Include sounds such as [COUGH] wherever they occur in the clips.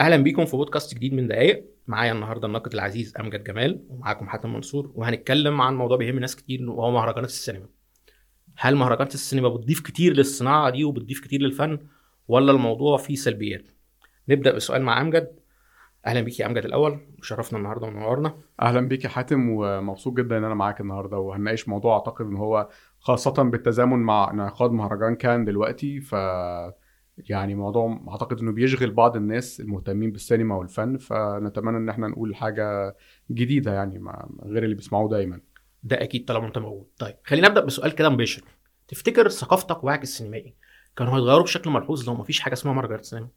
أهلا بيكم في بودكاست جديد من دقايق. معايا النهارده الناقد العزيز أمجد جمال ومعاكم حاتم منصور وهنتكلم عن موضوع بيهم ناس كتير وهو مهرجانات السينما. هل مهرجانات السينما بتضيف كتير للصناعة دي وبتضيف كتير للفن ولا الموضوع فيه سلبيات؟ نبدأ بسؤال مع أمجد. أهلا بيك يا أمجد الأول. وشرفنا النهارده ونورنا أهلا بيك يا حاتم ومبسوط جدا إن أنا معاك النهارده وهنناقش موضوع أعتقد إن هو خاصة بالتزامن مع انعقاد مهرجان كان دلوقتي ف يعني موضوع أعتقد إنه بيشغل بعض الناس المهتمين بالسينما والفن فنتمنى إن إحنا نقول حاجة جديدة يعني مع غير اللي بيسمعوه دايما ده أكيد طالما انت موجود طيب خلينا نبدا بسؤال كده مباشر تفتكر ثقافتك ووعيك السينمائي كانوا هيتغيروا بشكل ملحوظ لو مفيش حاجة اسمها مهرجانات سينما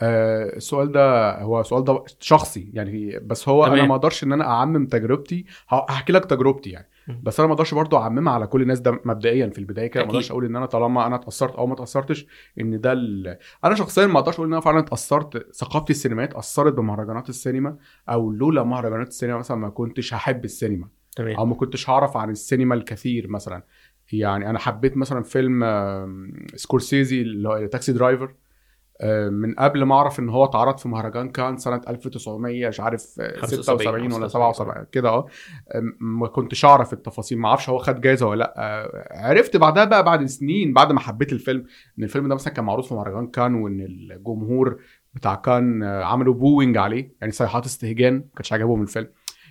آه السؤال ده هو سؤال ده شخصي يعني بس هو تمام. أنا ما أقدرش إن أنا أعمم تجربتي هحكي لك تجربتي يعني. بس أنا ما أقدرش برضو اعممها على كل الناس ده مبدئيا. في البداية كده ما. أقدرش أقول ان أنا طالما أنا اتأثرت أو ما اتأثرتش ان ده ال... أنا شخصيا ما أقدرش أقول ان أنا فعلا اتأثرت. ثقافتي السينمائية اتأثرت بمهرجانات السينما أو لولا مهرجانات السينما مثلا ما كنتش هحب السينما تمام. أو ما كنتش هعرف عن السينما الكثير مثلا. يعني أنا حبيت مثلا فيلم سكورسيزي اللي هو Taxi Driver من قبل ما أعرف إن هو اتعرض في مهرجان كان سنة 1900 مش عارف آه، 75 76 ولا 77. 77 كده آه ما كنتش أعرف التفاصيل ما أعرفش هو خد جايزة ولا لأ. آه، عرفت بعدها بقى بعد سنين بعد ما حبيت الفيلم إن الفيلم ده مثلا كان معروض في مهرجان كان وإن الجمهور بتاع كان آه، عملوا بوينج عليه يعني صيحات استهجان ما كانش عجبهم الفيلم.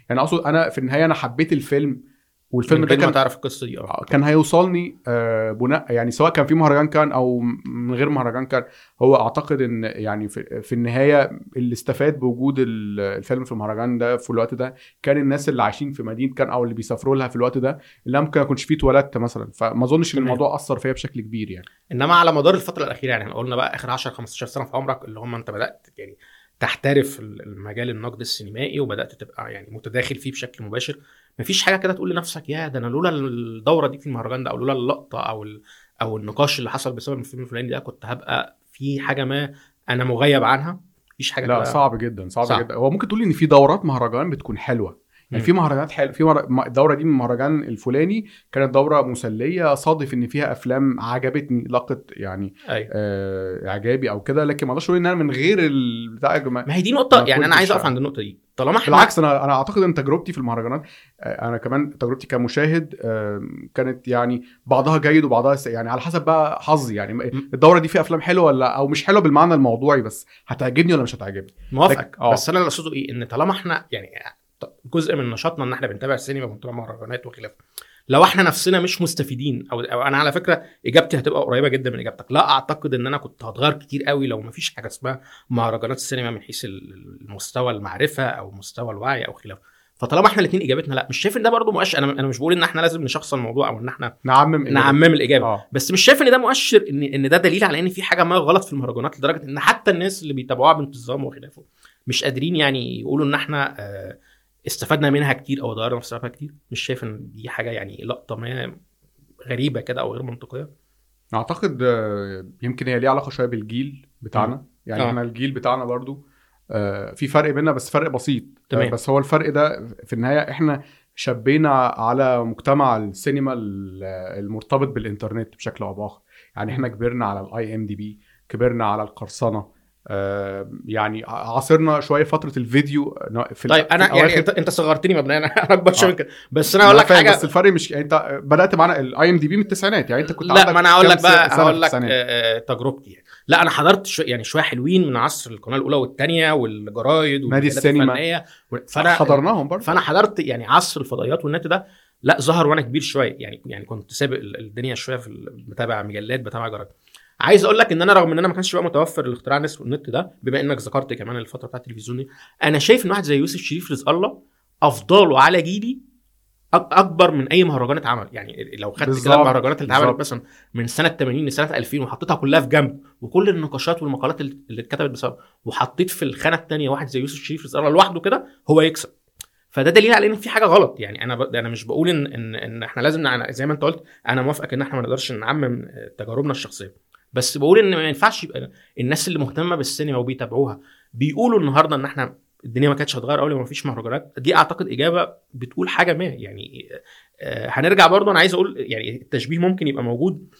يعني أقصد أنا في النهاية أنا حبيت الفيلم والفيلم ده كان تعرف القصة دي. آه كان هيوصلني آه، بناء يعني سواء كان في مهرجان كان أو من غير مهرجان كان هو أعتقد إن يعني في, في النهاية اللي استفاد بوجود ال- الفيلم في المهرجان ده في الوقت ده كان الناس اللي عايشين في مدينة كان أو اللي بيسافروا لها في الوقت ده اللي ممكن ما اكونش فيه اتولدت مثلا. فما أظنش إن. الموضوع أثر فيا بشكل كبير يعني. إنما على مدار الفترة الأخيرة يعني إحنا قلنا بقى آخر 10 15 سنة في عمرك اللي هم أنت بدأت يعني تحترف المجال النقد السينمائي وبدأت تبقى يعني متداخل فيه بشكل مباشر. مفيش حاجة كده تقول لنفسك يا ده أنا لولا الدورة دي في المهرجان ده أو لولا اللقطة أو ال- أو النقاش اللي حصل بسبب الفيلم الفلاني ده كنت هبقى في حاجة ما أنا مغيب عنها؟ مفيش حاجة لا صعب جدا صعب, صعب. جدا. هو ممكن تقول إن في دورات مهرجان بتكون حلوة؟ يعني. في مهرجانات حلوة في مر... الدورة دي من المهرجان الفلاني كانت دورة مسلية صادف إن فيها أفلام عجبتني لقت يعني أيوه. آه، إعجابي أو كده لكن ما أقدرش أقول إن أنا من غير البتاع ما هي دي نقطة يعني أنا عايز أقف عند النقطة دي. طالما إحنا بالعكس أنا أنا أعتقد إن تجربتي في المهرجانات آه، أنا كمان تجربتي كمشاهد آه، كانت يعني بعضها جيد وبعضها س- يعني على حسب بقى حظي يعني. الدورة دي فيها أفلام حلوة ولا أو مش حلوة بالمعنى الموضوعي بس هتعجبني ولا مش هتعجبني موافقك آه. بس أنا اللي أقصده إيه إن طالما إحنا يعني جزء من نشاطنا إن إحنا بنتابع السينما وبنتابع مهرجانات وخلافة لو إحنا نفسنا مش مستفيدين أو, أو أنا على فكرة إجابتي هتبقى قريبة جدا من إجابتك. لا أعتقد إن أنا كنت هتغير كتير قوي لو مفيش حاجة اسمها مهرجانات السينما من حيث ال- المستوى المعرفة أو مستوى الوعي أو خلافه فطالما إحنا الاثنين إجابتنا لا مش شايف إن ده برضه مؤشر. أنا أنا مش بقول إن إحنا لازم نشخصن الموضوع أو إن إحنا نعمم نعمم الإجابة. آه. بس مش شايف إن ده مؤشر ان إن ده دليل على إن في حاجة ما غلط في المهرجانات لدرجة إن حتى الناس اللي بيتابعوها بانتظام وخلافه مش قادرين يعني يقولوا إن إحنا آه، استفدنا منها كتير أو ضيعنا نفسنا كتير. مش شايف إن دي حاجة يعني لقطة ما غريبة كده أو غير منطقية. أعتقد آه، يمكن هي ليها علاقة شوية بالجيل بتاعنا. يعني آه. إحنا الجيل بتاعنا برضو آه، في فرق بيننا بس فرق بسيط. تمام. آه، بس هو الفرق ده في النهاية إحنا شبينا على مجتمع السينما ال- المرتبط بالإنترنت بشكل أو بآخر. يعني إحنا كبرنا على ال IMDb كبرنا على القرصنة. يعني عاصرنا شوية فترة الفيديو في طيب أنا في يعني انت أنت صغرتني مبدئيا أنا اكبر شوية آه. كده بس أنا أقول لك حاجة بس الفرق مش يعني أنت بدأت معانا ال IMDb من التسعينات يعني أنت كنت لا ما أنا هقول كام لك بقى هقول لك؟ آه، آه، تجربتي يعني. لا أنا حضرت شو يعني شوية حلوين من عصر القناة الأولى والثانية والجرايد نادي السينما. فأنا حضرناهم برضه فأنا حضرت يعني عصر الفضائيات والنت ده لا ظهر وأنا كبير شوية يعني يعني كنت سابق ال- الدنيا شوية في بتابع مجلات بتابع جرايد عايز أقول لك ان أنا رغم ان أنا ما كانش بقى متوفر الاختراع النت والنت ده بما انك ذكرت كمان الفترة بتاعت التلفزيون دي أنا شايف ان واحد زي يوسف شريف رزق الله افضاله على جيلي اكبر من اي مهرجان اتعمل يعني لو خدت كده المهرجانات اللي اتعملت. مثلا من سنة 80 لسنة 2000 وحطيتها كلها في جنب وكل النقاشات والمقالات اللي اتكتبت بسبب وحطيت في الخانة الثانية واحد زي يوسف شريف رزق الله لوحده كده هو يكسب. فده دليل على إن في حاجة غلط. يعني أنا ب... أنا مش بقول ان ان إن إحنا لازم نع... زي ما أنت قلت أنا موافقك إن إحنا ما نقدرش نعمم تجاربنا الشخصية. بس بقول إن ما ينفعش يبقى الناس اللي مهتمة بالسينما وبيتابعوها بيقولوا النهارده إن إحنا الدنيا ما كانتش هتغير قوي ما فيش مهرجانات. دي أعتقد إجابة بتقول حاجة ما. يعني آه، هنرجع برضه أنا عايز أقول يعني التشبيه ممكن يبقى موجود.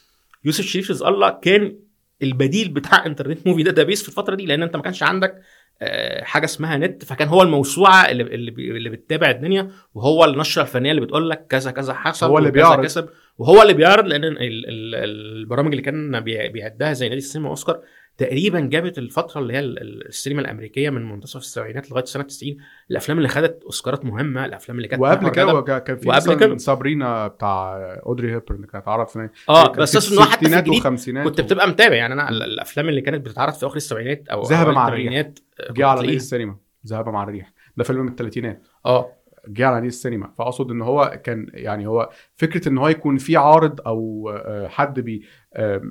يوسف شريف رزق الله كان البديل بتاع Internet Movie Database في الفترة دي لأن أنت ما كانش عندك آه، حاجة اسمها نت فكان هو الموسوعة اللي اللي, اللي بتتابع الدنيا وهو النشرة الفنية اللي بتقول لك كذا كذا حصل هو اللي بيعرض. كسب. وهو اللي بيعرض لأن ال- ال- البرامج اللي كان بي- بيعدها زي نادي السينما أوسكار تقريبا جابت الفترة اللي هي ال- ال- السينما الأمريكية من منتصف السبعينات لغاية سنة 90 الافلام اللي خدت أوسكارات مهمة الأفلام اللي كانت وقبل كده كان في وقبل كده- سابرينا بتاع أودري هيبرن اللي كانت اتعرض في آه كان بس إن هو حتى في كنت بتبقى متابع. يعني أنا ال- الأفلام اللي كانت بتتعرض في آخر السبعينات أو ذهب مع الريح. آه، جه على. السينما. ذهب مع الريح. ده فيلم من الثلاثينات. آه. جه على نادي السينما. فأقصد إن هو كان يعني هو فكرة إن هو يكون في عارض أو آه، حد بي آه،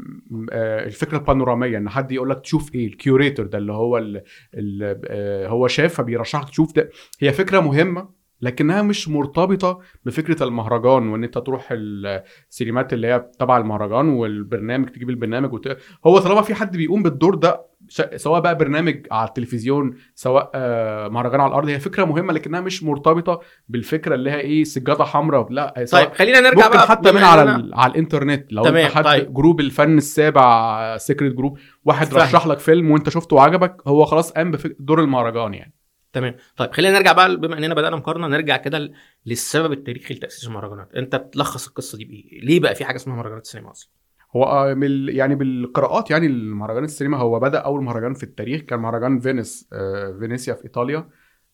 الفكرة البانورامية إن حد يقول لك تشوف إيه؟ ال curator ده اللي هو ال ال آه، هو شاف فبيرشحك تشوف ده. هي فكرة مهمة لكنها مش مرتبطة بفكرة المهرجان وإن أنت تروح السينمات اللي هي تبع المهرجان والبرنامج تجيب البرنامج وت... هو طالما في حد بيقوم بالدور ده سواء بقى برنامج على التلفزيون سواء آه، مهرجان على الأرض هي فكرة مهمة لكنها مش مرتبطة بالفكرة اللي هي إيه سجادة حمراء لا طيب خلينا نرجع ممكن بقى حتى من على ال- على الإنترنت. لو تمام، انت حد طيب. جروب الفن السابع secret group واحد فاهم. رشح لك فيلم وأنت شفته وعجبك هو خلاص قام بدور المهرجان يعني. تمام. طيب خلينا نرجع بقى بما إننا بدأنا مقارنة نرجع كده للسبب التاريخي لتأسيس المهرجانات. أنت بتلخص القصة دي بإيه؟ ليه بقى في حاجة اسمها مهرجانات السينما أصلا؟ هو آه، يعني بالقراءات يعني المهرجان السينما هو بدأ أول مهرجان في التاريخ كان مهرجان فينيس آه، فينيسيا في إيطاليا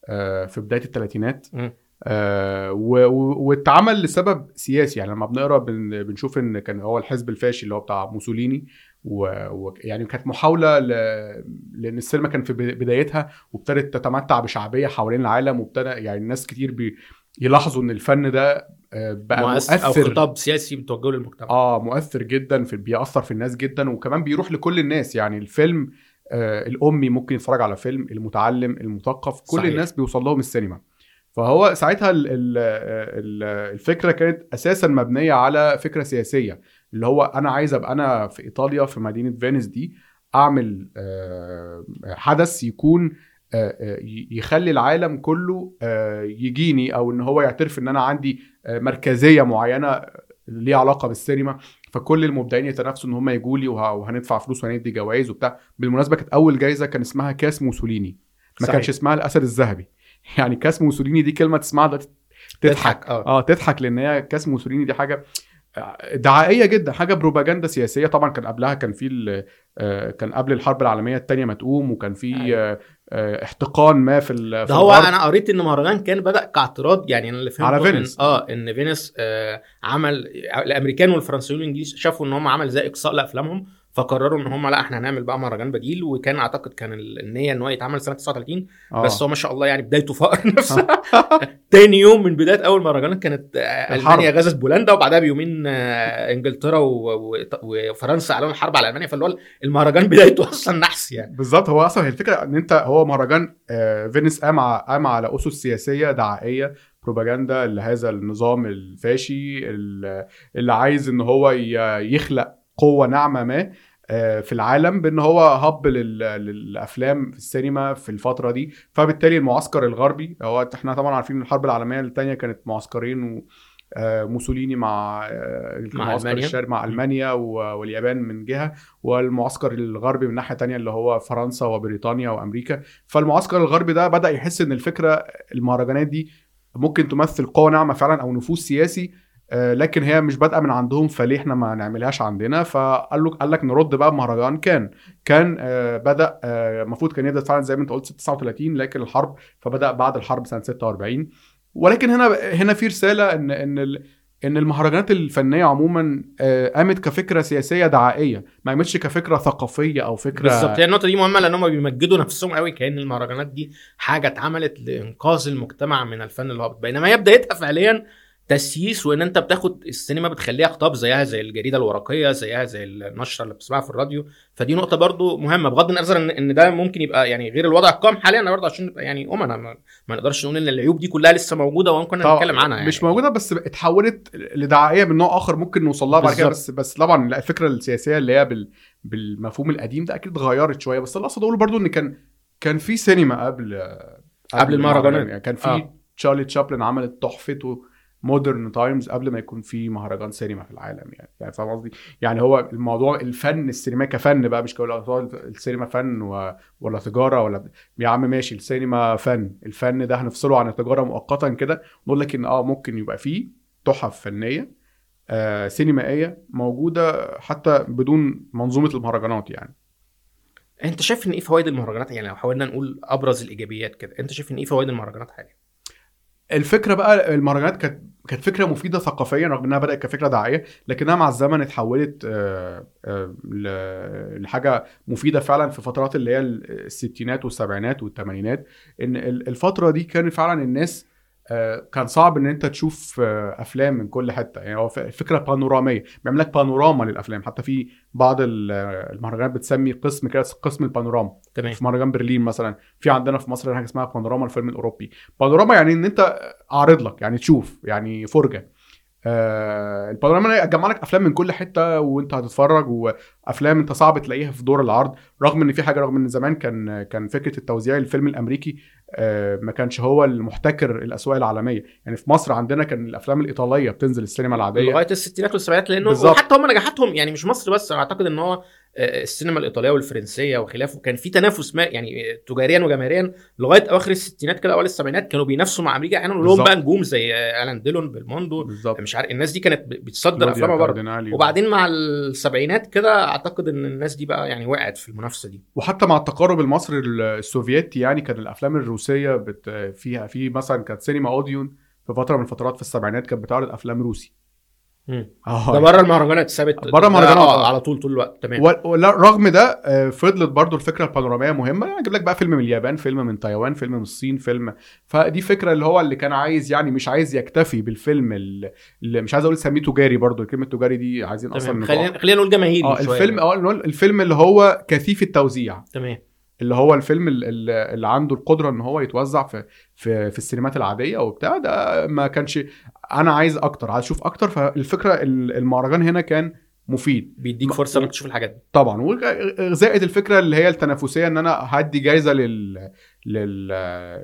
آه، في بداية الثلاثينات. آه، واتعمل لسبب سياسي يعني لما بنقرا بن- بنشوف إن كان هو الحزب الفاشي اللي هو بتاع موسوليني ويعني كانت محاولة ل... لأن السينما كان في بدايتها وابتدت تتمتع بشعبية حوالين العالم وابتدى يعني الناس كتير بي... يلاحظوا إن الفن ده بقى مؤثر أو خطاب سياسي بتوجهه للمجتمع. آه مؤثر جدا في بيأثر في الناس جدا وكمان بيروح لكل الناس. يعني الفيلم آه الأمي ممكن يتفرج على فيلم المتعلم المثقف كل صحيح. الناس بيوصل لهم السينما. فهو ساعتها ال ال ال الفكرة كانت أساسا مبنية على فكرة سياسية. اللي هو أنا عايز أبقى أنا في إيطاليا في مدينة فينيس دي أعمل آه، حدث يكون آه، آه، يخلي العالم كله آه، يجيني أو إن هو يعترف إن أنا عندي آه، مركزية معينة ليها علاقة بالسينما فكل المبدعين يتنافسوا إن هم يجوا لي وه- وهندفع فلوس وهندي جوائز وبتاع. بالمناسبة كانت أول جايزة كان اسمها كاس موسوليني. ما صحيح. كانش اسمها الأسد الذهبي. [LAUGHS] يعني كاس موسوليني دي كلمة تسمعها دلوقتي تضحك آه. آه تضحك لأن هي كاس موسوليني دي حاجة دعائية جدا حاجة بروباجندا سياسية. طبعا كان قبلها كان في آه، كان قبل الحرب العالمية الثانية ما تقوم وكان في أيوة. آه، احتقان ما في ال- ده هو. أنا قريت إن مهرجان كان بدأ كاعتراض يعني أنا اللي فهمته على إن- فينيس. آه إن فينيس آه عمل الأمريكان والفرنسيين والانجليز شافوا إن هم عمل زي إقصاء لأفلامهم فقرروا إن هم لا إحنا هنعمل بقى مهرجان بديل وكان أعتقد كان ال- النية إن هو يتعمل سنة 39 آه. بس هو ما شاء الله يعني بدايته فقر [LAUGHS] نفسها تاني يوم من بداية أول مهرجانات كانت. ألمانيا غزت بولندا وبعدها بيومين آه، إنجلترا وفرنسا اعلنوا الحرب على ألمانيا فاللي هو المهرجان بدايته أصلا نحس يعني بالظبط هو أصلا هي الفكرة إن أنت هو مهرجان آه، فينيس قام قام على أسس سياسية دعائية بروباجندا لهذا النظام الفاشي ال- اللي عايز إن هو يخلق قوة ناعمة ما في العالم بان هو هب لل- للأفلام في السينما في الفترة دي فبالتالي المعسكر الغربي هو إحنا طبعا عارفين إن الحرب العالمية الثانية كانت معسكرين و آه، موسوليني مع آه، مع المعسكر. الشرقي مع ألمانيا و- واليابان من جهة والمعسكر الغربي من ناحية تانية اللي هو فرنسا وبريطانيا وأمريكا فالمعسكر الغربي ده بدأ يحس إن الفكرة المهرجانات دي ممكن تمثل قوة ناعمة فعلا أو نفوذ سياسي آه، لكن هي مش بادئة من عندهم فليه إحنا ما نعملهاش عندنا؟ فقال له قال لك نرد بقى بمهرجان كان. كان آه، بدأ آه، المفروض كان يبدا فعلا زي ما أنت قلت 39 لكن الحرب فبدأ بعد الحرب سنة 46 ولكن هنا هنا في رسالة إن إن إن المهرجانات الفنية عموما آه، قامت كفكرة سياسية دعائية ما قامتش كفكرة ثقافية أو فكرة بالظبط. هي النقطة دي مهمة لأن هم بيمجدوا نفسهم قوي كأن المهرجانات دي حاجة اتعملت لإنقاذ المجتمع من الفن الهابط. بينما هي بدايتها فعليا تسييس وإن أنت بتاخد السينما بتخليها خطاب زيها زي الجريدة الورقية زيها زي النشرة اللي بتسمعها في الراديو فدي نقطة برضو مهمة بغض النظر ان إن ده ممكن يبقى يعني غير الوضع القائم حاليا برضه عشان نبقى يعني امنا ما, نقدرش نقول إن العيوب دي كلها لسه موجودة وممكن نتكلم عنها يعني مش موجودة بس اتحولت لدعائيه من نوع آخر ممكن نوصل لها بعد كده. بس بس طبعا الفكرة السياسية اللي هي بال بالمفهوم القديم ده أكيد اتغيرت شوية بس اللي أقصد أقوله برضو إن كان كان في سينما قبل قبل المهرجانات. يعني كان في. آه. تشارلي تشابلن عملت تحفته Modern Times قبل ما يكون في مهرجان سينما في العالم يعني. يعني فاهم قصدي؟ يعني هو الموضوع الفن السينما كفن بقى مش كل السينما فن و... ولا تجارة ولا يا عم ماشي السينما فن الفن ده هنفصله عن التجارة مؤقتا كده. نقول لك إن آه ممكن يبقى فيه تحف فنية آه سينمائية موجودة حتى بدون منظومة المهرجانات يعني. أنت شايف إن إيه فوائد المهرجانات؟ يعني لو حاولنا نقول أبرز الإيجابيات كده أنت شايف إن إيه فوائد المهرجانات حاليا الفكرة بقى المهرجانات كانت كانت فكرة مفيدة ثقافيا رغم إنها بدأت كفكرة دعائيه لكنها مع الزمن اتحولت آه، آه، لحاجة مفيدة فعلا في فترات اللي هي الستينات والسبعينات والثمانينات إن ال- الفترة دي كان فعلا الناس كان صعب إن أنت تشوف آه، أفلام من كل حتة. يعني هو فكرة بانورامية. بيعمل لك بانوراما للأفلام. حتى في بعض ال- المهرجانات بتسمي قسم كده قسم البانوراما. تمام. في مهرجان برلين مثلا. في عندنا في مصر حاجة اسمها بانوراما الفيلم الأوروبي. بانوراما يعني إن أنت أعرض لك يعني تشوف يعني فرجة. آه البانوراما هتجمع لك أفلام من كل حتة وأنت هتتفرج وأفلام أنت صعب تلاقيها في دور العرض رغم إن في حاجة رغم إن زمان كان كان فكرة التوزيع الفيلم الأمريكي آه ما كانش هو المحتكر الأسواق العالمية يعني في مصر عندنا كان الأفلام الإيطالية بتنزل السينما العادية لغاية الستينات والسبعينات لأنه. وحتى هم نجاحاتهم يعني مش مصر بس أعتقد إن هو السينما الإيطالية والفرنسية وخلافه كان في تنافس ما يعني تجاريا وجماهيريا لغاية اواخر الستينات كده اوائل السبعينات كانوا بينافسوا مع أمريكا أحيانا لهم بالظبط. بقى نجوم زي ألان ديلون بالموندو بالظبط مش عارف الناس دي كانت بتصدر أفلامها بره. وبعدين مع السبعينات كده أعتقد إن الناس دي بقى يعني وقعت في المنافسة دي وحتى مع التقارب المصري السوفيتي يعني كان الأفلام الروسية بت فيها في مثلا كانت سينما أوديون في فترة من الفترات في السبعينات كانت بتعرض أفلام روسي. آه. ده بره المهرجانات ثابت بره المهرجانات، آه، آه. على طول طول الوقت. تمام. رغم ده آه، فضلت برضو الفكرة البانورامية مهمة. يعني أجيب لك بقى فيلم من اليابان فيلم من تايوان فيلم من الصين فيلم. فدي فكرة اللي هو اللي كان عايز يعني مش عايز يكتفي بالفيلم اللي مش عايز أقول سميه تجاري برضو. كلمة تجاري دي عايزين أصلا. خلينا خلينا نقول جماهيري آه. الفيلم آه نقول الفيلم اللي هو كثيف التوزيع. تمام. اللي هو الفيلم ال- ال- اللي عنده القدرة إن هو يتوزع في في في السينمات العادية وبتاع ده ما كانش أنا عايز أكتر عايز أشوف أكتر. فالفكرة ال- المهرجان هنا كان مفيد. بيديك فرصة إنك تشوف الحاجات دي. طبعا. وزائد الفكرة اللي هي التنافسية إن أنا هدي جايزة لل لل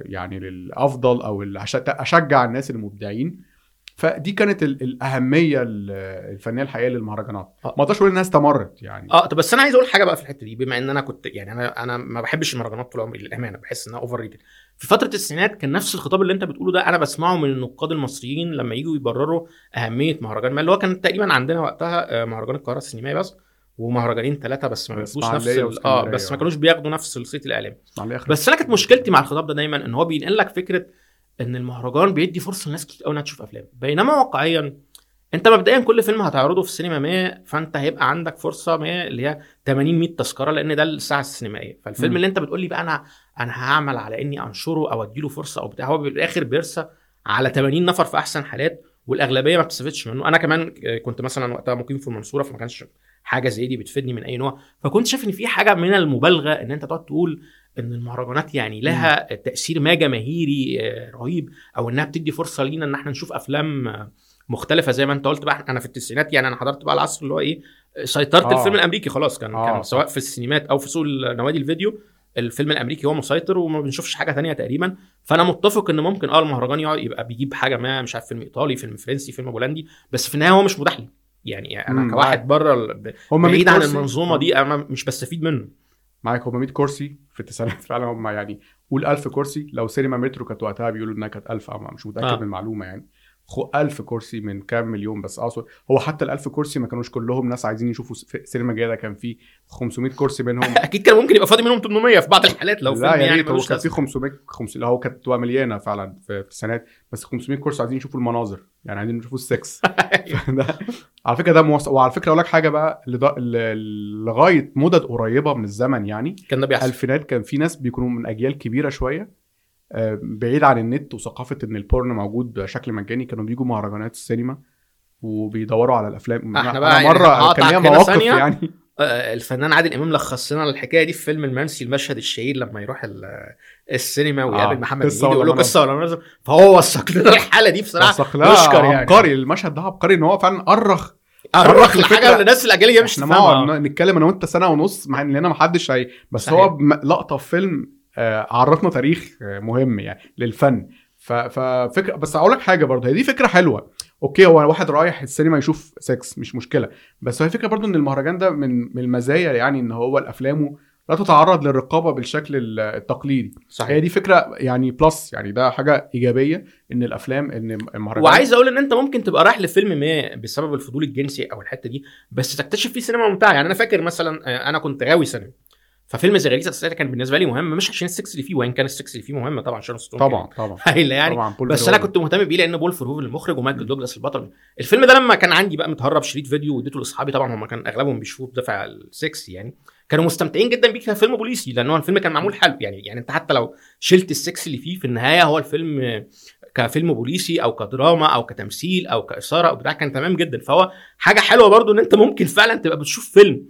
يعني للأفضل أو أشجع الناس المبدعين. فدي كانت ال- الأهمية ال- الفنية الحقيقية للمهرجانات. آه. ما أقدرش أقول إنها استمرت يعني. آه طب بس أنا عايز أقول حاجة بقى في الحتة دي بما إن أنا كنت يعني أنا أنا ما بحبش المهرجانات طول عمري للأمانة بحس إنها overrated في فترة التسعينات كان نفس الخطاب اللي أنت بتقوله ده أنا بسمعه من النقاد المصريين لما يجوا يبرروا أهمية مهرجان ما اللي هو كان تقريبا عندنا وقتها آه، مهرجان القاهرة السينمائي بس ومهرجانين ثلاثة بس ما بياخدوش نفس آه. بس ما كانوش بياخدوا نفس الصيت الإعلامي. بس أنا كانت مشكلتي مع الخطاب ده دايما إن هو بينقل لك فكرة إن المهرجان بيدي فرصة لناس كتير قوي إنها تشوف أفلام. بينما واقعيا أنت مبدئيا كل فيلم هتعرضه في السينما 100 فأنت هيبقى عندك فرصة 100 اللي هي 80 100 تذكرة لأن ده الساعة السينمائية. فالفيلم مم. اللي أنت بتقول لي بقى أنا أنا هعمل على إني أنشره أو أديله فرصة أو بتاع هو بالاخر بيرسى على 80 نفر في أحسن حالات والأغلبية ما بتستفدش منه. أنا كمان كنت مثلا وقتها مقيم في المنصورة فما كانش حاجة زي دي بتفيدني من أي نوع. فكنت شايف إن في حاجة من المبالغة إن أنت تقعد تقول إن المهرجانات يعني لها تأثير ما جماهيري آه، رهيب أو إنها بتدي فرصة لينا إن إحنا نشوف أفلام آه، مختلفة زي ما أنت قلت بقى. أنا في التسعينات يعني أنا حضرت بقى العصر اللي هو إيه سيطره آه. الفيلم الأمريكي خلاص. كان آه. كان سواء في السينمات أو في سوق نوادي الفيديو الفيلم الأمريكي هو مسيطر وما بنشوفش حاجة تانية تقريبا. فأنا متفق إن ممكن آه المهرجان يقعد يبقى بيجيب حاجة ما مش عارف فيلم إيطالي فيلم فرنسي فيلم بولندي بس في النهاية هو مش متاح لي يعني أنا مم، كواحد بره هم 100 بعيد عن. المنظومة دي أنا مش بستفيد منه. معاك هم 100 كرسي في التسعينات [LAUGHS] فعلا هم يعني قول 1000 كرسي لو سينما مترو كانت وقتها بيقولوا إنها كانت 1000 أو مش متأكد آه. من المعلومة يعني 1000 كرسي من كام مليون بس. أقصد هو حتى ال 1000 كرسي ما كانوش كلهم ناس عايزين يشوفوا سينما جيده كان في 500 كرسي منهم. [LAUGHS] أكيد كان ممكن يبقى فاضي منهم 800 في بعض الحالات لو فيلم لا يا يعني ريت هو كان في لازمة. 500 500 هو كانت تبقى مليانة فعلا في التسعينات بس 500 كرسي عايزين يشوفوا المناظر يعني عايزين يشوفوا السكس. [LAUGHS] [LAUGHS] على فكرة ده موثق وعلى فكرة أقول لك حاجة بقى لغاية مدد قريبة من الزمن يعني كان ده بيحصل. ألفينات كان في ناس بيكونوا من أجيال كبيرة شوية بعيد عن النت وثقافة إن البورن موجود بشكل مجاني كانوا بيجوا مهرجانات السينما وبيدوروا على الأفلام إحنا أنا بقى يعني مرة هقطعك كان ليا هنا مواقف. يعني [LAUGHS] آه، الفنان عادل إمام لخص لنا الحكاية دي في فيلم المنسي المشهد الشهير لما يروح ال- السينما ويقابل آه، محمد هنيدي ولا يقول له؟ قصة ولا مناظر فهو وثق لنا الحالة دي بصراحة يشكر يعني. عبقري المشهد ده عبقري إن هو فعلا أرخ أرخ الفكرة- لحاجه اللي الناس الاجيال مش إحنا نقعد تفهمها نتكلم أنا وأنت سنة ونص مع إن هنا ما حدش هي بس صحيح. هو لقطة في فيلم آه، عرفنا تاريخ آه، مهم يعني للفن. ففكره بس أقول لك حاجة برضه هي دي فكرة حلوة. okay هو واحد رايح السينما يشوف سكس مش مشكلة. بس هي فكرة برضه إن المهرجان ده من من المزايا يعني إن هو الافلام لا تتعرض للرقابة بالشكل ال- التقليدي. هي دي فكرة يعني plus يعني ده حاجة إيجابية إن الأفلام إن المهرجان وعايز أقول إن أنت ممكن تبقى رايح لفيلم ما بسبب الفضول الجنسي أو الحتة دي بس تكتشف فيه سينما ممتعة. يعني أنا فاكر مثلا آه، أنا كنت غاوي سينما. ففيلم زي غريزة أساسية كان بالنسبة لي مهم مش عشان السكس اللي فيه وإن كان السكس اللي فيه مهم طبعا شارون ستون طبعا طبعا. [LAUGHS] يعني. طبعا بس أنا. كنت مهتم بيه لأن بول فروفن المخرج ومايكل دوجلاس البطل. الفيلم ده لما كان عندي بقى متهرب شريط فيديو واديته لأصحابي طبعا هم كان أغلبهم بيشوفوه بدافع السكس يعني. كانوا مستمتعين جدا بيه كفيلم بوليسي لأن هو الفيلم كان معمول حلو يعني. يعني أنت حتى لو شلت السكس اللي فيه في النهاية هو الفيلم كفيلم بوليسي أو كدراما أو كتمثيل أو كإثارة أو بتاع كان تمام جدا. فهو حاجة حلوة برضو إن أنت ممكن فعلا تبقى بتشوف فيلم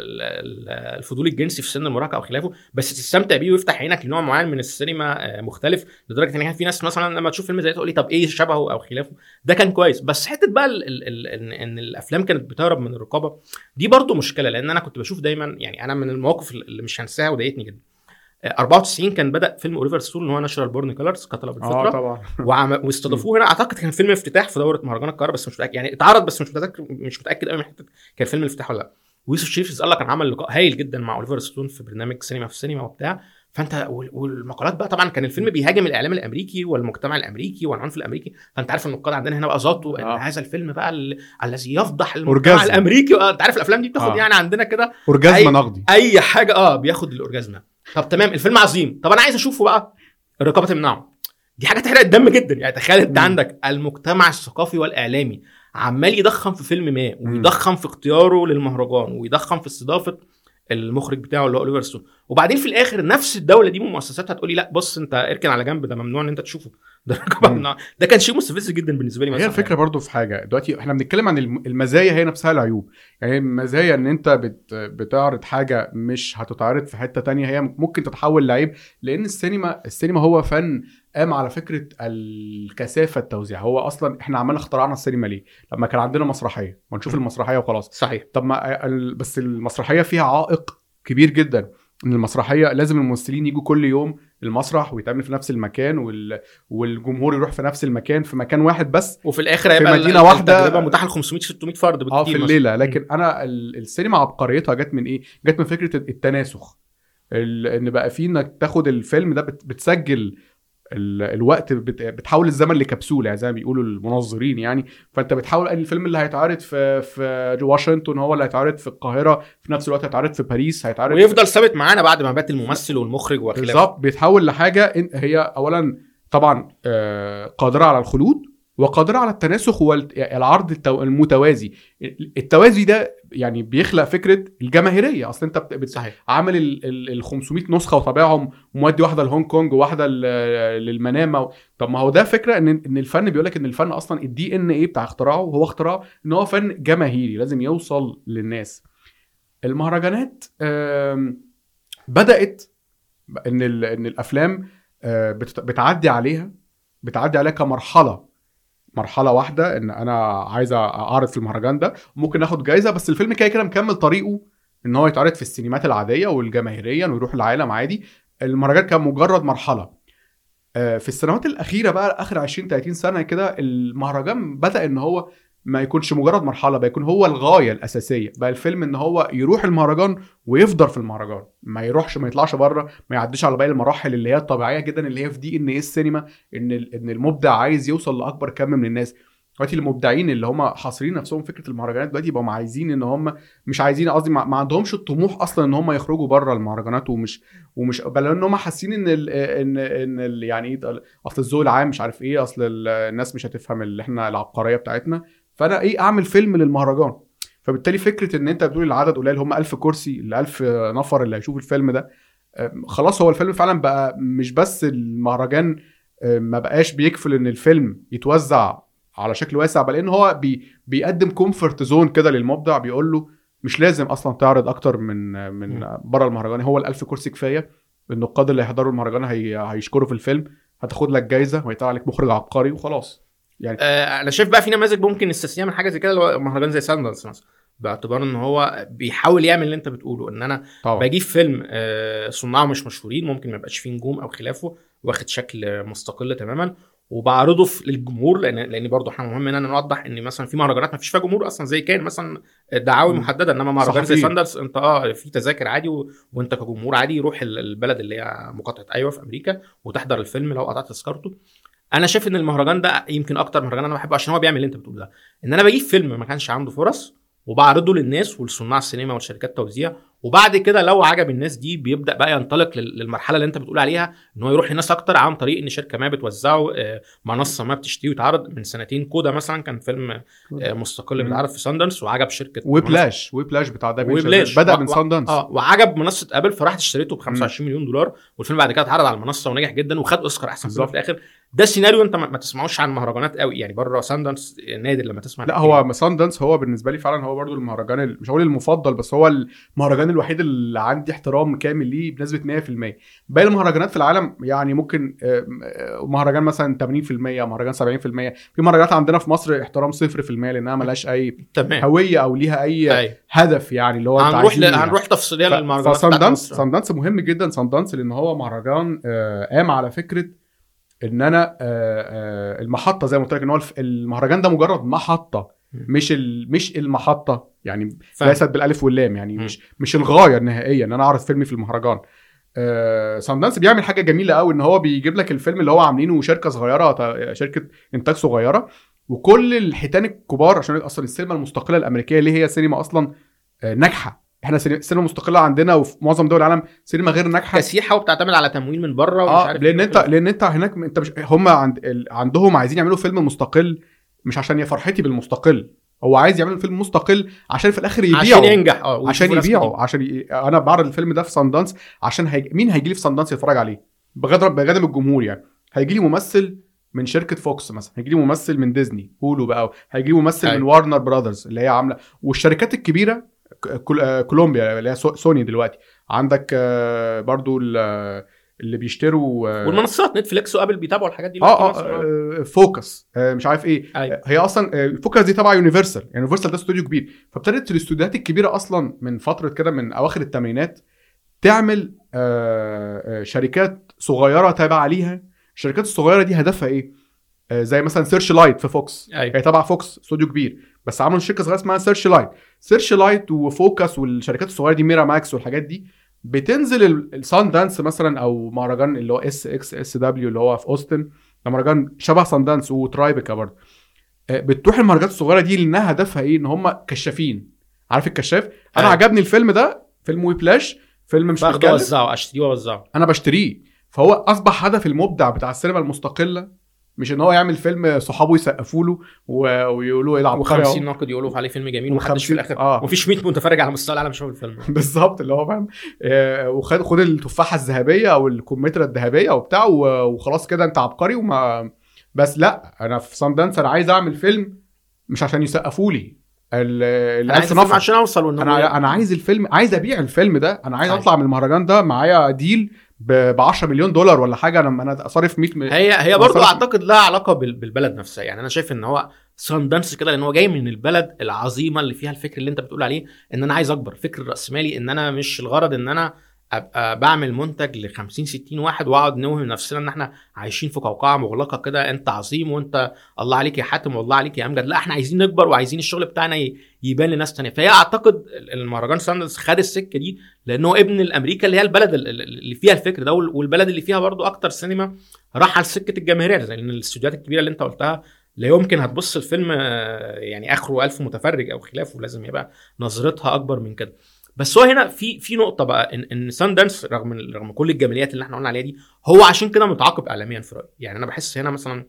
ال- الفضول الجنسي في سن المراهقة أو خلافه بس تستمتع بيه ويفتح عينك لنوع معين من السينما آه، مختلف لدرجة إن كان في ناس مثلا لما تشوف فيلم زي تقول لي طب إيه شبهه أو خلافه؟ ده كان كويس. بس حتة بقى ان, إن الأفلام كانت بتهرب من الرقابة دي برضو مشكلة لأن أنا كنت بشوف دايما يعني أنا من المواقف اللي مش هنساها وضايقتني جدا. 94 كان بدأ فيلم اوليفر ستون اللي هو Natural Born Killers قتلة آه بالفطرة طبعا. [LAUGHS] وعم... واستضافوه هنا. أعتقد كان فيلم افتتاح في دورة مهرجان القاهرة بس مش متأكد. يعني اتعرض بس مش متاكد مش متأكد قوي من حتة كان فيلم الافتتاح ولا لأ. ويوسف شريف رزق الله كان عمل لقاء هايل جدا مع اوليفر ستون في برنامج سينما في السينما وبتاع. فأنت وال- والمقالات بقى طبعا كان الفيلم بيهاجم الإعلام الأمريكي والمجتمع الأمريكي والعنف الأمريكي. فأنت عارف النقاد عندنا هنا بقى إن آه. هذا الفيلم بقى ال- الذي يفضح المجتمع orgasm. الأمريكي. آه، أنت عارف الأفلام دي بتاخد آه. يعني عندنا كده orgasm نقدي. أي حاجة. آه بياخد ال orgasm. ده. طب تمام الفيلم عظيم. طب أنا عايز أشوفه بقى. الرقابة تمنعه. دي حاجة تحرق الدم جدا. يعني تخيل أنت. عندك المجتمع الثقافي والإعلامي عمال يضخم في فيلم ما ويضخم في اختياره للمهرجان ويضخم في استضافة المخرج بتاعه اللي هو أوليفر ستون. وبعدين في الآخر نفس الدولة دي ومؤسساتها تقول لي لا بص أنت اركن على جنب ده ممنوع إن أنت تشوفه. [LAUGHS] ده. ده كان شيء مستفز جدا بالنسبة لي هي مثلا. الفكرة برضو في حاجة. دلوقتي إحنا بنتكلم عن الم- المزايا هي نفسها العيوب. يعني المزايا إن أنت بت بتعرض حاجة مش هتتعرض في حتة تانية هي ممكن تتحول لعيب لأن السينما السينما هو فن قام على فكرة الكثافة التوزيع. هو أصلا إحنا عمالنا اخترعنا السينما ليه؟ لما كان عندنا مسرحية. ما نشوف المسرحية وخلاص. صحيح. طب ما بس المسرحية فيها عائق كبير جدا. إن المسرحية لازم الممثلين يجوا كل يوم المسرح ويتعمل في نفس المكان وال... والجمهور يروح في نفس المكان في مكان واحد بس. وفي الآخر هيبقى مدينة واحدة- التجربه متاحه ل 500 600 فرد بكتير آه في مثلاً. الليلة. لكن أنا ال- السينما عبقريتها جت من إيه؟ جت من فكرة التناسخ. ال- إن بقى في إنك تاخد الفيلم ده بت- بتسجل الوقت بت- بتحول الزمن لكبسولة يعني زي ما بيقولوا المنظرين يعني. فأنت بتحاول الفيلم اللي هيتعرض في في واشنطن هو اللي هيتعرض في القاهرة في نفس الوقت هيتعرض في باريس هيتعرض ويفضل ثابت معانا بعد ما بات الممثل والمخرج وخلافه بالظبط بيتحول لحاجة هي اولا طبعا آه، قادرة على الخلود وقادرة على التناسخ والعرض المتوازي. التوازي ده يعني بيخلق فكرة الجماهيرية. أصل أنت بت- صحيح. عامل ال- ال ال 500 نسخة وطابعهم ومودي واحدة لهونج كونج وواحده ل- للمنامة طب ما هو ده فكرة ان إن الفن بيقول لك إن الفن أصلا ال DNA بتاع اختراعه هو اختراع إن هو فن جماهيري لازم يوصل للناس. المهرجانات آم، بدأت إن ال- إن الأفلام آه، بتعدي عليها بتعدي عليها كمرحلة. مرحلة واحدة إن أنا عايز أعرض في المهرجان ده. ممكن آخد جايزة بس الفيلم كده كده مكمل طريقه إن هو يتعرض في السينمات العادية والجماهيرية ويروح العالم عادي. المهرجان كان مجرد مرحلة. آه، في السنوات الأخيرة بقى آخر 20 30 سنة كده المهرجان بدأ إن هو ما يكونش مجرد مرحلة بقى يكون هو الغاية الأساسية. بقى الفيلم إن هو يروح المهرجان ويفضل في المهرجان. ما يروحش ما يطلعش بره ما يعديش على باقي المراحل اللي هي الطبيعية جدا اللي هي في دي إن إيه السينما إن إن المبدع عايز يوصل لأكبر كم من الناس. دلوقتي المبدعين اللي هم حاصرين نفسهم فكرة المهرجانات دلوقتي بقوا عايزين إن هم مش عايزين قصدي ما عندهمش الطموح أصلا إن هم يخرجوا بره المهرجانات ومش ومش بل إن هم حاسين إن ال إن إن ال يعني إيه أصل الذوق العام مش عارف إيه أصل ال- الناس مش هتفهم اللي إحنا العبقرية بتاعتنا. فانا إيه اعمل فيلم للمهرجان. فبالتالي فكرة إن أنت بتقول العدد قليل هم 1000 كرسي ال 1000 نفر اللي هيشوفوا الفيلم ده خلاص هو الفيلم فعلا بقى مش بس المهرجان ما بقاش بيكفل إن الفيلم يتوزع على شكل واسع بل إن هو بي بيقدم comfort zone كده للمبدع بيقول له مش لازم أصلا تعرض أكتر من من بره المهرجان هو ال 1000 كرسي كفاية النقاد اللي هيحضروا المهرجان هي هيشكروا في الفيلم هتاخد لك جايزة وهيطلع عليك مخرج عبقري وخلاص. آه أنا شايف بقى في نماذج ممكن نستثنيها من حاجة زي كده اللي هو مهرجان زي ساندانس مثلا باعتبار إن هو بيحاول يعمل اللي أنت بتقوله إن أنا طبعا بجيب فيلم آه، صناعة مش مشهورين ممكن ما يبقاش فيه نجوم أو خلافه واخد شكل مستقل تماما وبعرضه للجمهور لأن لأن برضه إحنا مهم إن أنا نوضح إن مثلا في مهرجانات ما فيش فيها جمهور أصلا زي كان مثلا دعاوي. محددة إنما مهرجان زي. ساندرز أنت آه في تذاكر عادي و... وأنت كجمهور عادي روح ال- البلد اللي هي مقاطعة أيوه في أمريكا وتحضر الفيلم لو قطعت تذكرته أنا شايف ان المهرجان ده يمكن أكتر مهرجان أنا بحبه عشان هو بيعمل اللي انت بتقوله ده. ان أنا بجيب فيلم ما كانش عنده فرص وبعرضه للناس ولصناع السينما والشركات التوزيع وبعد كده لو عجب الناس دي بيبدأ بقى ينطلق لل- للمرحلة اللي انت بتقول عليها ان هو يروح للناس أكتر عن طريق ان شركة ما بتوزعه آه، منصة ما بتشتريه ويتعرض من سنتين CODA مثلا كان فيلم آه، مستقل. بيتعرض في ساندنس وعجب شركة و Plash و Plash بتاع دافين و Plash. بدأ من ساندانس آه وعجب منصة ابل فراحت اشتريته ب 25 مليون دولار والفيلم بعد كده اتعرض على المنصه ونجح جدا وخد أوسكار أحسن فيلم. في الآخر. ده سيناريو انت ما تسمعوش عن مهرجانات قوي يعني بره ساندنس نادر لما تسمع لا. هو ساندانس هو بالنسبة لي فعلا هو برضو المهرجان ال- مش هقول المفضل بس هو المهرجان الوحيد اللي عندي احترام كامل ليه بنسبة 100% باقي المهرجانات في العالم يعني ممكن آه، آه، مهرجان مثلا 80% مهرجان 70% في مهرجانات عندنا في مصر احترام 0% لأنها ملهاش أي تمام هوية أو ليها أي أيوة. هدف يعني اللي هو هنروح ل... عايزين يعني. هنروح تفصيليا ف- للمهرجانات فساندانس مصر. ساندانس مهم جدا ساندانس لأن هو مهرجان آه، قام على فكرة إن أنا آه، آه، المحطة زي ما قلت لك إن هو المهرجان ده مجرد محطة. مش ال... مش المحطة يعني فاهم. ليست بالألف واللام يعني. مش مش الغاية النهائيه ان أنا اعرض فيلمي في المهرجان آه ساندانس بيعمل حاجة جميلة قوي إن هو بيجيب لك الفيلم اللي هو عاملينه شركة صغيرة شركة إنتاج صغيرة وكل الحيتان الكبار عشان أصلا السينما المستقلة الأمريكية اللي هي سينما أصلا آه، ناجحة إحنا سينما المستقله عندنا وفي معظم دول العالم سينما غير ناجحة. كسيحة وبتعتمد على تمويل من بره ومش آه عارف لأن إيه انت لأن أنت هناك أنت مش هم عند عندهم عايزين يعملوا فيلم مستقل مش عشان يا فرحتي بالمستقل هو عايز يعمل فيلم مستقل عشان في الآخر يبيعه. عشان ينجح. آه عشان يبيعه. عشان ي... أنا بعرض الفيلم ده في ساندانس عشان هيج... مين هيجي لي في ساندانس يتفرج عليه؟ بغض بغض الجمهور يعني. هيجي لي ممثل من شركة فوكس مثلا هيجي لي ممثل من ديزني هولو بقى. هيجي لي ممثل أيوة. من وارنر براذرز اللي هي عامله والشركات الكبيرة. آه، كولومبيا اللي هي سو... سوني دلوقتي. عندك آه، برضو ال- آه، اللي بيشتروا آه، والمنصات نتفليكس وأبل بيتابعوا الحاجات دي آه. آه آه، فوكس آه، مش عارف إيه. أيوة. هي أصلا آه، فوكس دي تبع يونيفرسال. يعني يونيفرسال ده استوديو كبير. فابتدت الاستوديوهات الكبيرة أصلا من فترة كده من أواخر الثمانينات تعمل آه، آه، شركات صغيرة تابعة ليها. الشركات الصغيرة دي هدفها إيه؟ آه، زي مثلا Searchlight في فوكس. أيوه. هي تبع فوكس استوديو كبير. بس عملوا شركة صغيرة اسمها Searchlight Searchlight وفوكس والشركات الصغيرة دي ميرا ماكس والحاجات دي بتنزل ال- السان دانس مثلا أو مهرجان اللي هو SXSW اللي هو في أوستن ده مهرجان شبه سان دانس وترايبكا برضه. آه، بتروح المهرجانات الصغيرة دي لأنها هدفها إيه؟ إن هم كشافين. عارف الكشاف؟ أنا أيوة. عجبني الفيلم ده فيلم Whiplash فيلم مش باخده اوزعه أشتريه وأوزعه. أنا بشتريه. فهو أصبح هدف المبدع بتاع السينما المستقلة. مش إن هو يعمل فيلم صحابه يسقفوا له ويقولوا العبقري و50 أهو. ناقد يقولوا عليه فيلم جميل ومحدش في و50 الآخر آه. ومفيش 100 متفرج على مستوى العالم شاف الفيلم. [LAUGHS] بالظبط اللي هو فاهم. آه، وخد خد التفاحة الذهبية أو الكمثرى الذهبية وبتاع وخلاص كده أنت عبقري وما بس لأ أنا في سان دانس أنا عايز أعمل فيلم مش عشان يسقفوا لي. ال- أنا عايز نفر. عشان أوصل أنا أنا عايز الفيلم عايز أبيع الفيلم ده. أنا عايز. أطلع من المهرجان ده معايا ديل ب 10 مليون دولار ولا حاجة أنا أنا صارف 100 م... هي هي برضه أعتقد لها علاقة بال- بالبلد نفسها. يعني أنا شايف إن هو سان دانس كده لأن هو جاي من البلد العظيمة اللي فيها الفكر اللي أنت بتقول عليه إن أنا عايز أكبر. فكر الراسمالي إن أنا مش الغرض إن أنا أبقى بعمل منتج ل 50 60 واحد وأقعد نوهم نفسنا إن إحنا عايشين في قوقعة مغلقة كده أنت عظيم وأنت الله عليك يا حاتم والله عليك يا أمجد. لا إحنا عايزين نكبر وعايزين الشغل بتاعنا يبان لناس تانية. فهي أعتقد المهرجان ساندنس خد السكة دي لأنه ابن الأمريكا اللي هي البلد ال- ال- اللي فيها الفكر ده وال- والبلد اللي فيها برضو أكتر سينما راح على سكة الجماهيرية لأن الاستوديوهات الكبيرة اللي أنت قلتها لا يمكن هتبص الفيلم آه، يعني آخره ألف متفرج أو خلافه لازم يبقى نظرتها أكبر من كده. بس هو هنا في في نقطة بقى إن إن سان دانس رغم رغم كل الجماليات اللي إحنا قلنا عليها دي هو عشان كده متعاقب اعلاميا في رأيي. يعني أنا بحس هنا مثلا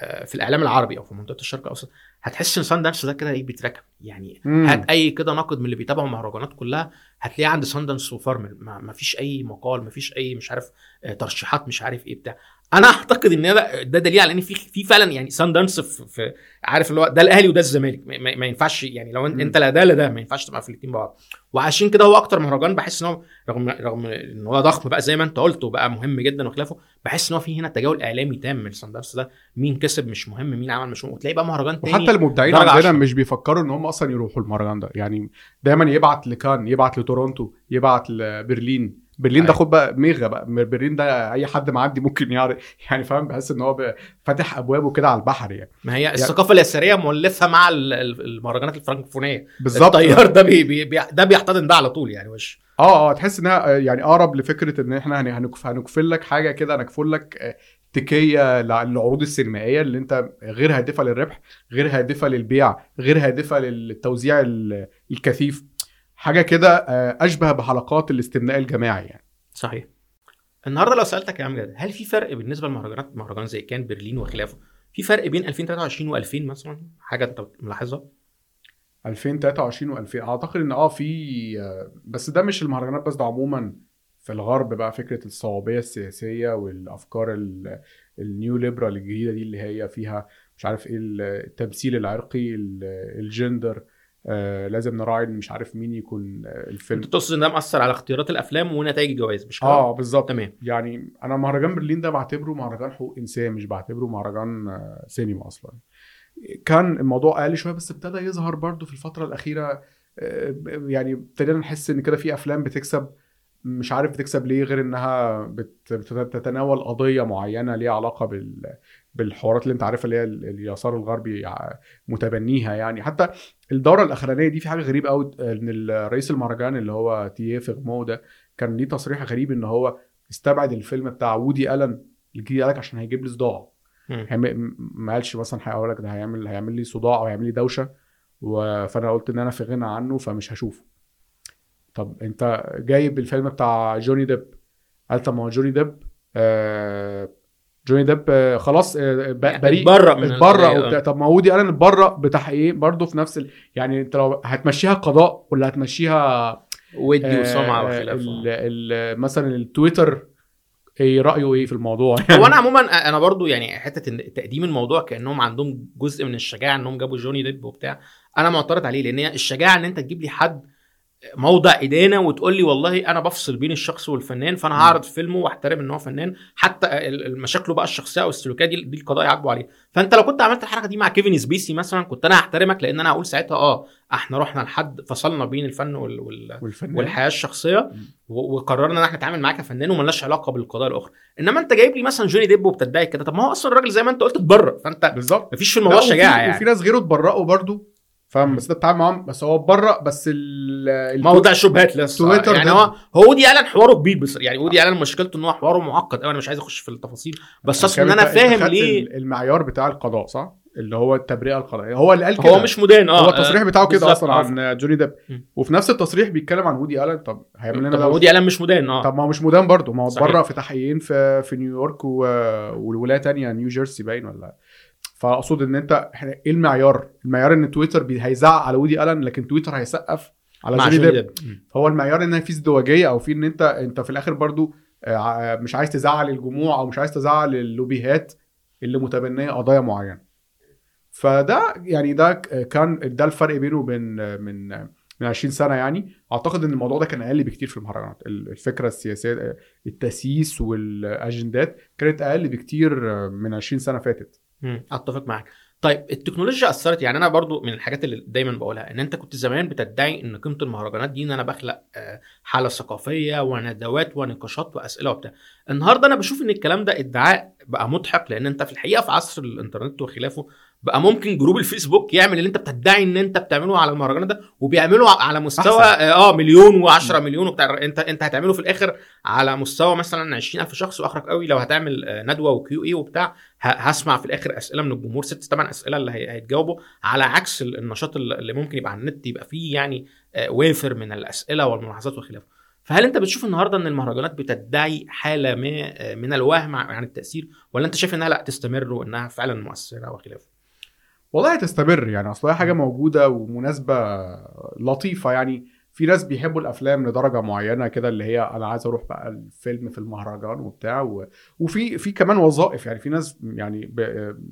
آه، في الإعلام العربي أو في منطقة الشرق الأوسط هتحس إن سان دانس ده كده إيه بيتركب. يعني مم. هات أي كده ناقد من اللي بيتابعوا المهرجانات كلها هتلاقيه عند سان دانس وفارمل ما, ما فيش أي مقال ما فيش أي مش عارف آه، ترشيحات مش عارف إيه بتاع. أنا اعتقد ان ده ده دليل على ان في في فعلا يعني سان دانس في, في عارف اللي هو ده الاهلي وده الزمالك. ما, ما- ينفعش يعني لو. انت, انت لا ده لا ده ما ينفعش تبقى في الاثنين بعض وعشان كده هو أكتر مهرجان بحس إن هو رغم رغم إن هو ضخم بقى زي ما أنت قلت وبقى مهم جدا وخلافه بحس إن هو في هنا تجاوز إعلامي تام من سان دانس ده. مين كسب مش مهم مين عمل مش مهم. وتلاقي بقى مهرجان تاني وحتى المبدعين عندنا. مش بيفكروا إن هم أصلا يروحوا المهرجان ده. يعني دايما يبعت لكان يبعت لتورونتو يبعت لبرلين. برلين ده أيوة. خد بقى ميغا بقى. برلين ده أي حد معدي ممكن يعرف يعني فاهم؟ بحس إن هو فاتح أبوابه كده على البحر يعني. ما هي الثقافة اليسارية مولفة مع ال- ال- المهرجانات الفرنكفونيه بالظبط. الطيار ده بي بي ده بيحتضن ده على طول يعني وش. آه آه تحس إنها آه، يعني أقرب لفكرة إن إحنا هن- هنكف هنكفل لك حاجة كده هنكفل لك آه، تكية لع- للعروض السينمائية اللي أنت غير هادفة للربح غير هادفة للبيع غير هادفة للتوزيع ال- الكثيف. حاجة كده آه، أشبه بحلقات الاستمناء الجماعي يعني. صحيح. النهارده لو سألتك يا امجد هل في فرق بالنسبة للمهرجانات مهرجان زي كان برلين وخلافه في فرق بين 2023 و2000 مثلا؟ حاجة أنت ملاحظها؟ 2023 و2000 أعتقد إن آه في آه، بس ده مش المهرجانات بس ده عموما في الغرب بقى فكرة الصوابيه السياسية والأفكار ال- ال neo liberal الجديدة دي اللي هي فيها مش عارف إيه التمثيل العرقي ال- الجندر. آه لازم نراعي إن مش عارف مين يكون آه، الفيلم. أنت تقصد إن ده مأثر على اختيارات الأفلام ونتائج الجوائز مش كده؟ آه بالظبط. تمام. يعني أنا مهرجان برلين ده بعتبره مهرجان حقوق انسان مش بعتبره مهرجان آه، سينما أصلا. كان الموضوع أقل شوية بس ابتدى يظهر برضو في الفترة الأخيرة يعني ابتدينا نحس إن كده في أفلام بتكسب مش عارف بتكسب ليه غير إنها بت- بتتناول قضية معينة ليها علاقة بال بالحوارات اللي انت عارفها اللي هي ال- اليسار الغربي متبنيها يعني. حتى الدورة الأخرانية دي في حاجة غريبة قوي إن الرئيس المهرجان اللي هو تيه فيغمو ده كان ليه تصريح غريب إن هو استبعد الفيلم بتاع وودي ألن الجديد قالك عشان هيجيب لي صداع. ما قالش مثلا هيقول لك ده هيعمل هيعمل لي صداع أو هيعمل لي دوشة و- فأنا قلت إن أنا في غنى عنه فمش هشوفه. طب أنت جايب الفيلم بتاع جوني ديب. قال طب ما هو جوني ديب آه جوني ديب آه خلاص آه ب- يعني بريء اتبرأ من اتبرأ وبتاع. آه. طب ما وودي الن اتبرأ بتحقيق برضه في نفس ال... يعني انت لو هتمشيها قضاء ولا هتمشيها ودي آه، وسمعة آه، وخلافه مثلا التويتر إيه رأيه إيه في الموضوع؟ [LAUGHS] هو أنا عموما أنا برضو يعني حتة تقديم الموضوع كأنهم عندهم جزء من الشجاعة إنهم جابوا جوني ديب وبتاع أنا معترض عليه لأن الشجاعة إن أنت تجيب لي حد موضع إدانة وتقول لي والله أنا بفصل بين الشخص والفنان فأنا هعرض فيلمه وأحترم إن هو فنان. حتى مشاكله بقى الشخصية أو السلوكية دي دي القضاء يعاقبوا عليها. فأنت لو كنت عملت الحركة دي مع كيفن سبيسي مثلا كنت أنا هحترمك لأن أنا هقول ساعتها آه إحنا رحنا لحد فصلنا بين الفن وال, وال... والفنان. والحياة الشخصية و- وقررنا إن إحنا نتعامل معاه كفنان وملناش علاقة بالقضايا الأخرى. إنما أنت جايب لي مثلا جوني ديب وبتدعي كده طب ما هو أصلا الراجل زي ما أنت قلت اتبرأ فأنت بالظبط. مفيش في الموضوع وفي- شجاعة وفي يعني ناس غيره اتبرأوا برضو. فاهم؟ بس ده بتعامل معاهم. بس هو اتبرأ بس ال موضع شبهات لسه يعني هو هو ودي الن حواره كبير بس يعني ودي الن مشكلته إن هو حواره معقد قوي أنا مش عايز أخش في التفاصيل بس أصلا إن أنا فاهم ليه. ال- المعيار بتاع القضاء صح؟ اللي هو التبرئه القضائيه هو اللي قال كده. هو مش مدان آه هو التصريح بتاعه كده أصلا. عن جوني ديب. وفي نفس التصريح بيتكلم عن وودي الن طب هيعمل لنا طب ده ودي الن مش مدان آه. طب ما هو مش مدان برضه. ما هو. اتبرأ في تحقيقين في في نيويورك و... والولاية تانية نيو جيرسي باين ولا فاقصد ان انت إيه المعيار؟ المعيار ان تويتر. هيزعق على وودي ألن لكن تويتر هيسقف على جوني ديب. فهو المعيار ان في ازدواجية أو في ان انت انت في الآخر برضو آه، مش عايز تزعل الجموع أو مش عايز تزعل اللوبيهات اللي متبنية قضايا معينة فده يعني ده كان ده الفرق بينه وبين من من 20 سنة يعني أعتقد إن الموضوع ده كان أقل بكتير في المهرجانات ال- الفكرة السياسية آه، التسييس والأجندات كانت أقل بكتير آه، من 20 سنة فاتت. أتفق معاك. طيب التكنولوجيا أثرت يعني أنا برضو من الحاجات اللي دايما بقولها إن أنت كنت زمان بتدعي إن قيمة المهرجانات دي إن أنا بخلق آه، حالة ثقافية وندوات ونقاشات وأسئلة وبتاع. النهارده أنا بشوف إن الكلام ده ادعاء بقى مضحك لأن أنت في الحقيقة في عصر الإنترنت وخلافه بقى ممكن جروب الفيسبوك يعمل اللي انت بتدعي ان انت بتعمله على المهرجانات ده وبيعمله على مستوى أحسن. آه آه، مليون و10 مليون وبتاع انت انت هتعمله في الآخر على مستوى مثلا 20000 شخص واخرك قوي لو هتعمل آه، ندوة وكيو اي وبتاع هسمع في الآخر أسئلة من الجمهور ست ثمان أسئلة اللي هي- هيتجاوبوا على عكس ال- النشاط اللي ممكن يبقى على النت يبقى فيه يعني آه، وافر من الأسئلة والملاحظات وخلافه فهل انت بتشوف النهارده إن المهرجانات بتدعي حالة ما من الوهم عن التأثير ولا انت شايف إنها لأ تستمر وإنها فعلا مؤثرة وخلافه والله هتستمر يعني أصل هي حاجة موجودة ومناسبة لطيفة يعني في ناس بيحبوا الأفلام لدرجة معينة كده اللي هي أنا عايز أروح بقى الفيلم في المهرجان وبتاع و... وفي في كمان وظائف يعني في ناس يعني ب...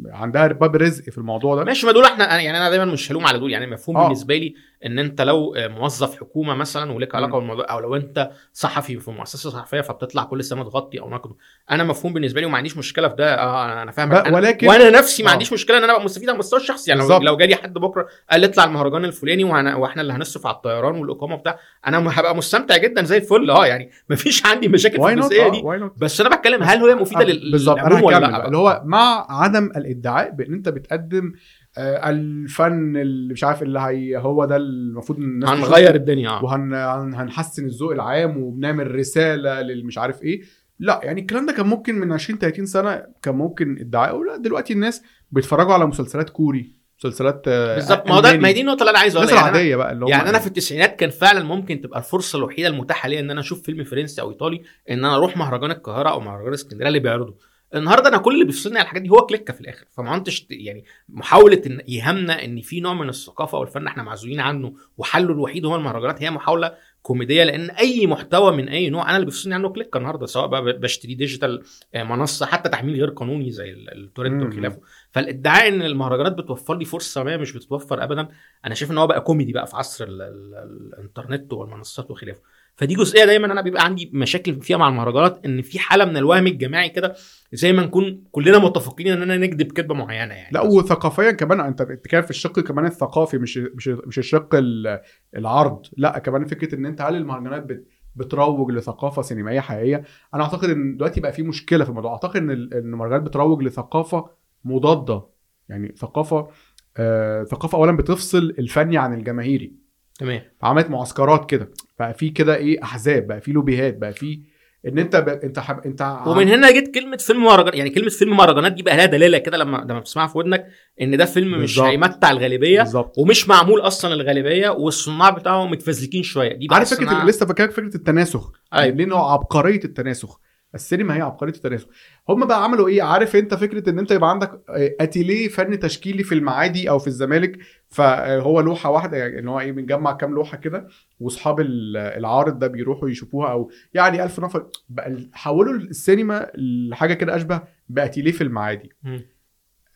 عندها باب رزق في الموضوع ده ماشي ما دول إحنا يعني أنا دايما مش هلوم على دول يعني مفهوم آه. بالنسبة لي إن أنت لو موظف حكومة مثلا ولك علاقة. بالموضوع أو لو أنت صحفي في مؤسسة صحفية فبتطلع كل سنة تغطي أو نقد. أنا مفهوم بالنسبة لي وما عنديش مشكلة في ده آه انا- أنا فاهم. ولكن وأنا نفسي ما آه. عنديش مشكلة إن أنا أبقى مستفيد على المستوى الشخصي. يعني لو, بالظبط. لو جالي حد بكرة قال لي اطلع المهرجان الفلاني وإحنا اللي هنصرف على الطيران والإقامة وبتاع أنا هبقى مستمتع جدا زي الفل. آه يعني مفيش عندي مشاكل في الجزئية دي. بس أنا بتكلم هل هي مفيدة للعموم ولا لأ. اللي هو مع عدم الإدعاء بأن أنت بتقدم آه، الفن اللي مش عارف اللي هي هو ده المفروض الناس هنغير الدنيا. آه. وهنحسن الذوق العام وبنعمل رسالة للمش عارف إيه. لا يعني الكلام ده كان ممكن من 20 30 سنة كان ممكن ادعاء. لا دلوقتي الناس بيتفرجوا على مسلسلات كوري مسلسلات آه، بالظبط. ما هو ده. ما دي النقطة اللي أنا عايز أقولها. يعني العادية بقى اللي هم يعني أنا في التسعينات كان فعلا ممكن تبقى الفرصة الوحيدة المتاحة ليا إن أنا أشوف فيلم فرنسي أو إيطالي إن أنا أروح مهرجان القاهرة أو مهرجان اسكندرية اللي بيعرضوا النهارده أنا كل اللي بيفصلني على الحاجات دي هو click ة في الآخر. فما كنتش يعني محاولة إن يهمنا إن في نوع من الثقافة والفن إحنا معزولين عنه وحله الوحيد هو المهرجانات هي محاولة كوميدية لأن أي محتوى من أي نوع أنا اللي بيفصلني عنه click النهارده سواء بقى بشتري digital آه، منصة حتى تحميل غير قانوني زي ال- ال torrent. وخلافه فالادعاء إن المهرجانات بتوفر لي فرصة ما مش بتتوفر ابدا أنا شايف إن هو بقى كوميدي بقى في عصر ال ال الإنترنت والمنصات وخلافه. فدي جزئية دايما أنا بيبقى عندي مشاكل فيها مع المهرجانات إن في حالة من الوهم الجماعي كده زي ما نكون كلنا متفقين اننا نكذب كذبة معينة يعني. لا وثقافيا كمان أنت بتتكلم في الشق كمان الثقافي مش مش مش الشق ال- العرض. لا كمان فكرة إن أنت هل المهرجانات بت بتروج لثقافة سينمائية حقيقية؟ أنا أعتقد إن دلوقتي بقى في مشكلة في الموضوع. أعتقد إن ال- إن المهرجانات بتروج لثقافة مضادة. يعني ثقافة آه ثقافة اولا بتفصل الفني عن الجماهيري. تمام. فعملت معسكرات كده. بقى في كده إيه أحزاب بقى في لوبيهات بقى في إن أنت ب... أنت حب... أنت ومن هنا جت كلمة فيلم مهرجان يعني كلمة فيلم مهرجانات دي بقى لها دلالة كده لما لما بتسمعها في ودنك إن ده فيلم مش بالظبط. هيمتع الغالبية بالظبط ومش معمول أصلا الغالبيه والصناع بتاعهم متفزلكين شوية دي عارف فكرة لسه فاكرك فكرة التناسخ أيوة. ليه نوع عبقرية التناسخ السينما هي عبقرية التناسخ هم بقى عملوا إيه؟ عارف أنت فكرة إن أنت يبقى عندك آه، أتيليه فن تشكيلي في المعادي أو في الزمالك فهو لوحة واحدة يعني إن هو إيه بنجمع كام لوحة كده واصحاب ال- العارض ده بيروحوا يشوفوها أو يعني ألف نفر. بقى حولوا السينما لحاجة كده أشبه بأتيليه في المعادي.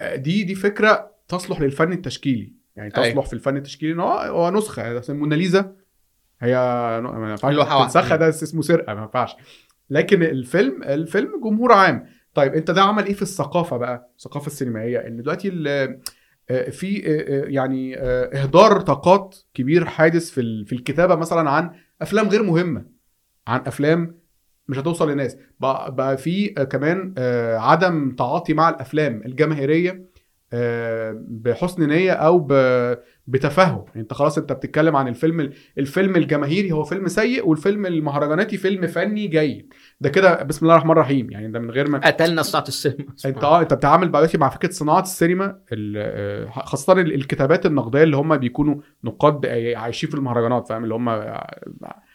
آه، دي دي فكرة تصلح للفن التشكيلي. يعني تصلح أيوة. في الفن التشكيلي إن هو هو نسخة. موناليزا. هي ما ينفعش. تنسخها ده اسمه سرقة ما ينفعش. لكن الفيلم الفيلم جمهور عام. طيب انت ده عمل إيه في الثقافة بقى؟ الثقافة السينمائية ان دلوقتي ال- آه، في آه، آه، يعني آه، إهدار طاقات كبير حادث في في الكتابة مثلا عن أفلام غير مهمة عن أفلام مش هتوصل للناس. بقى, بقى في آه، كمان آه، عدم تعاطي مع الأفلام الجماهيرية. آه، بحسن نية أو بتفهم. يعني أنت خلاص أنت بتتكلم عن الفيلم الفيلم الجماهيري هو فيلم سيء والفيلم المهرجاناتي فيلم فني جيد. ده كده بسم الله الرحمن الرحيم. يعني ده من غير ما قتلنا صناعة السينما. أنت آه أنت بتتعامل بقى دلوقتي مع فكرة صناعة السينما ال- آه، خاصة ال- الكتابات النقدية اللي هم بيكونوا نقاد آه، عايشين في المهرجانات فاهم؟ اللي هم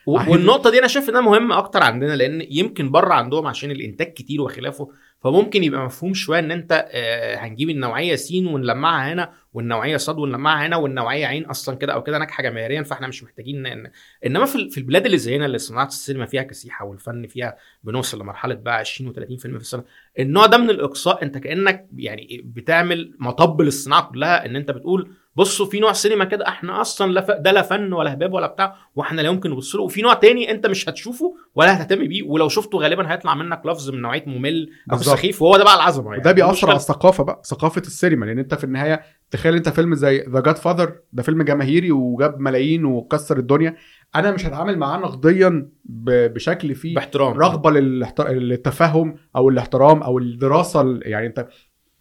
والنقطة دي أنا شايف إنها مهمة أكتر عندنا لأن يمكن بره عندهم عشان الإنتاج كتير وخلافه فممكن يبقى مفهوم شوية إن أنت آه، هنجيب النوعية س ونلمعها هنا والنوعية ص ونلمعها هنا والنوعية عين أصلا كده أو كده ناجحة جماهيريا فإحنا مش محتاجين إن إنما في في البلاد اللي زينا اللي صناعة السينما فيها كسيحة والفن فيها بنوصل لمرحلة بقى 20 و30 فيلم في السنة النوع ده من الإقصاء أنت كأنك يعني بتعمل مطب للصناعة كلها إن أنت بتقول بصوا في نوع سينما كده إحنا أصلا لا ف... ده لا فن ولا هباب ولا بتاع وإحنا لا يمكن نبص له. وفي نوع تاني انت مش هتشوفه ولا هتهتم بيه ولو شفته غالبا هيطلع منك لفظ من نوعية ممل أو. سخيف وهو ده بقى العظمة يعني. وده بيأثر على الثقافة بقى ثقافة السينما لأن أنت في النهاية تخيل أنت فيلم زي The Godfather ده فيلم جماهيري وجاب ملايين وكسر الدنيا. أنا مش هتعامل معاه نقديا ب- بشكل فيه باحترام. رغبة للتفهم أو الاحترام أو الدراسة ال- يعني أنت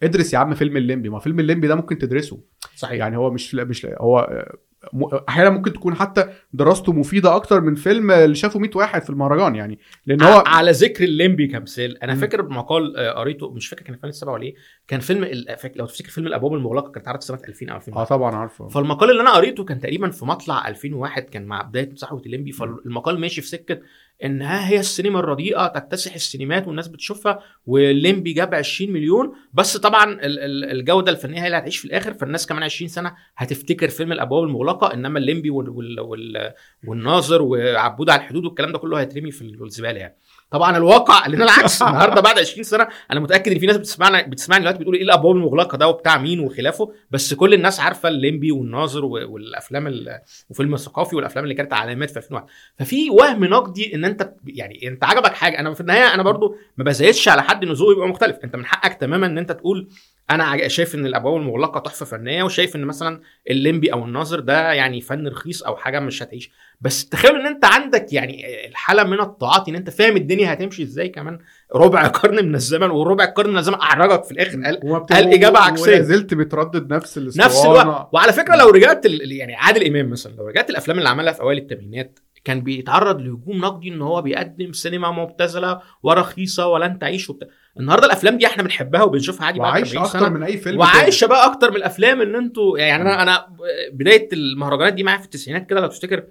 ادرس يا عم فيلم الليمبي. ما فيلم الليمبي ده ممكن تدرسه. صحيح. يعني هو مش مش هو م- أحيانا ممكن تكون حتى دراسته مفيدة أكتر من فيلم اللي شافه 100 واحد في المهرجان. يعني لأن هو على ذكر الليمبي كمثال أنا مم. فاكر مقال آه، قريته مش فاكر كان فين السبعه ولا إيه كان فيلم لو تفتكر فيلم الأبواب المغلقة كانت اتعرض سنة 2000 أو 2001 آه طبعا عارفه. فالمقال اللي أنا قريته كان تقريبا في مطلع 2001 كان مع بداية صحوه الليمبي. فالمقال ماشي في سكة إنها هي السينما الرديئة تكتسح السينمات والناس بتشوفها والليمبي جاب 20 مليون. بس طبعا ال- ال- الجودة الفنية هي اللي هتعيش في الآخر. فالناس كمان 20 سنة هتفتكر فيلم الأبواب المغلقة إنما الليمبي وال وال وال والناظر وعبود على الحدود والكلام ده كله هيترمي في الزبالة يعني. طبعا الواقع لأن العكس النهارده بعد 20 سنة أنا متأكد إن في ناس بتسمعنا بتسمعني دلوقتي بتقول إيه الأبواب المغلقة ده وبتاع مين وخلافه بس كل الناس عارفة الليمبي والناظر والأفلام ال- وفيلم الثقافي والأفلام اللي كانت علامات في 2001 ففي وهم نقدي إن أنت يعني أنت عجبك حاجة. أنا في النهاية أنا برضو ما بزايدش على حد إن ذوقه يبقى مختلف. أنت من حقك تماما إن أنت تقول أنا شايف إن الأبواب المغلقة تحفة فنية وشايف إن مثلا الليمبي أو الناظر ده يعني فن رخيص أو حاجة مش هتعيش. بس تخيل إن أنت عندك يعني الحالة من التعاطي إن أنت فاهم الدنيا هتمشي إزاي كمان؟ ربع [LAUGHS] قرن من الزمن وربع قرن من الزمن. احرجك في الآخر. قال قال إجابة عكسية. ولا زلت بتردد نفس نفس الاسطوانة. الوقت. وعلى فكرة لو رجعت يعني عادل إمام مثلا لو رجعت الافلام اللي عملها في أوائل الثمانينات كان بيتعرض لهجوم نقدي إن هو بيقدم سينما مبتذلة ورخيصه ولن تعيش وبتاع. النهارده الأفلام دي إحنا بنحبها وبنشوفها عادي بعد وعايش 40 أكتر سنة. من أي فيلم وعايشة بقى أكتر من الأفلام إن أنتوا يعني أنا أنا بداية المهرجانات دي معايا في التسعينات كده لو تفتكر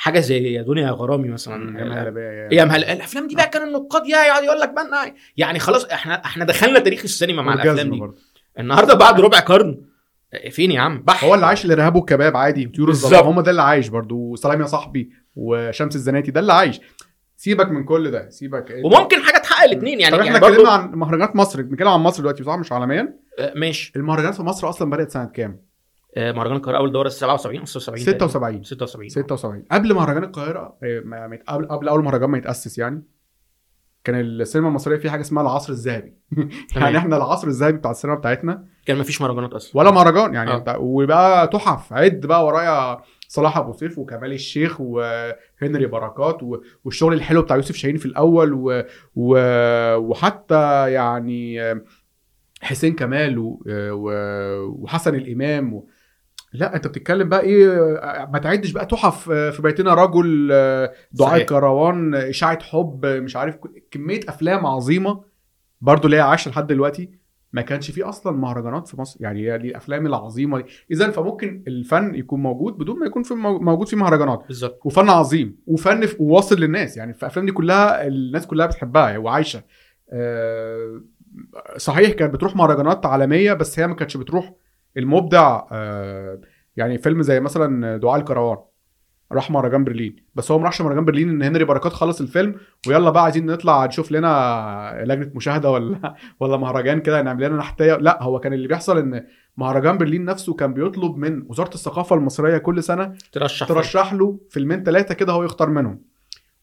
حاجة زي يا دنيا يا غرامي. مثلا يا مهل الأفلام دي بقى كان النقاد يا يقعد يقول لك بقى يعني خلاص إحنا إحنا دخلنا تاريخ السينما مع الأفلام دي. برضه. النهارده بعد ربع قرن فين يا عم؟ بح هو اللي عايش الارهاب والكباب عادي وطيور بالظبط. الظلام هم ده اللي عايش برضه وسلام يا صاحبي وشمس الزناتي ده اللي عايش. سيبك من كل ده سيبك. وممكن حاجة تحقق الاثنين يعني طب إحنا يعني برضو اتكلمنا عن مهرجانات مصر بنتكلم عن مصر دلوقتي صح؟ مش عالميا ماشي. المهرجانات في مصر أصلا بدأت سنة كام؟ مهرجان القاهرة أول دوره 77 76 تقريباً. 76 76 76 قبل مهرجان القاهرة يت- قبل قبل أول مهرجان ما يتأسس يعني كان السينما المصرية في حاجة اسمها العصر الذهبي. [LAUGHS] يعني إحنا العصر الذهبي بتاع السينما بتاعتنا كان ما فيش مهرجانات أصلا. ولا مهرجان يعني. آه. وبقى تحف عد بقى ورايا صلاح أبو سيف وكمال الشيخ وهنري بركات و- والشغل الحلو بتاع يوسف شاهين في الأول و... و... وحتى يعني حسين كمال و... و... وحسن الإمام و... لا انت بتتكلم بقى إيه ما تعدش بقى تحف في بيتنا رجل دعاء صحيح. كروان إشاعة حب مش عارف كمية أفلام عظيمة برضو اللي هي عايشة لحد دلوقتي ما كانش فيه أصلا مهرجانات في مصر. يعني الأفلام العظيمة دي. اذا فممكن الفن يكون موجود بدون ما يكون في مو- موجود فيه مهرجانات. بالظبط. وفن عظيم وفن وواصل للناس. يعني الأفلام دي كلها الناس كلها بتحبها وعايشة. آه، صحيح كانت بتروح مهرجانات عالمية بس هي ما كانتش بتروح المبدع آه، يعني فيلم زي مثلا دعاء الكروان راح مهرجان برلين. بس هو ما راحش مهرجان برلين إن هنري بركات خلص الفيلم ويلا بقى عايزين نطلع نشوف لنا لجنة مشاهدة ولا [LAUGHS] ولا مهرجان كده نعمل لنا نحتية. لا هو كان اللي بيحصل إن مهرجان برلين نفسه كان بيطلب من وزارة الثقافة المصرية كل سنة ترشح ترشح له فيلمين ثلاثة كده هو يختار منهم.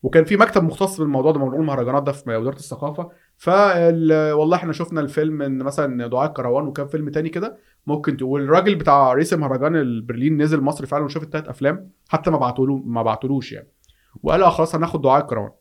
وكان في مكتب مختص بالموضوع ده موضوع المهرجانات ده في وزارة الثقافة. فال والله إحنا شفنا الفيلم من مثلا دعاء الكروان وكان فيلم تاني كده. ممكن تقول. الراجل بتاع رئيس مهرجان البرلين نزل مصر فعلا وشاف الثلاث أفلام حتى ما بعتوله ما بعتولوش يعني. وقال آه خلاص هناخد دعاء الكروان.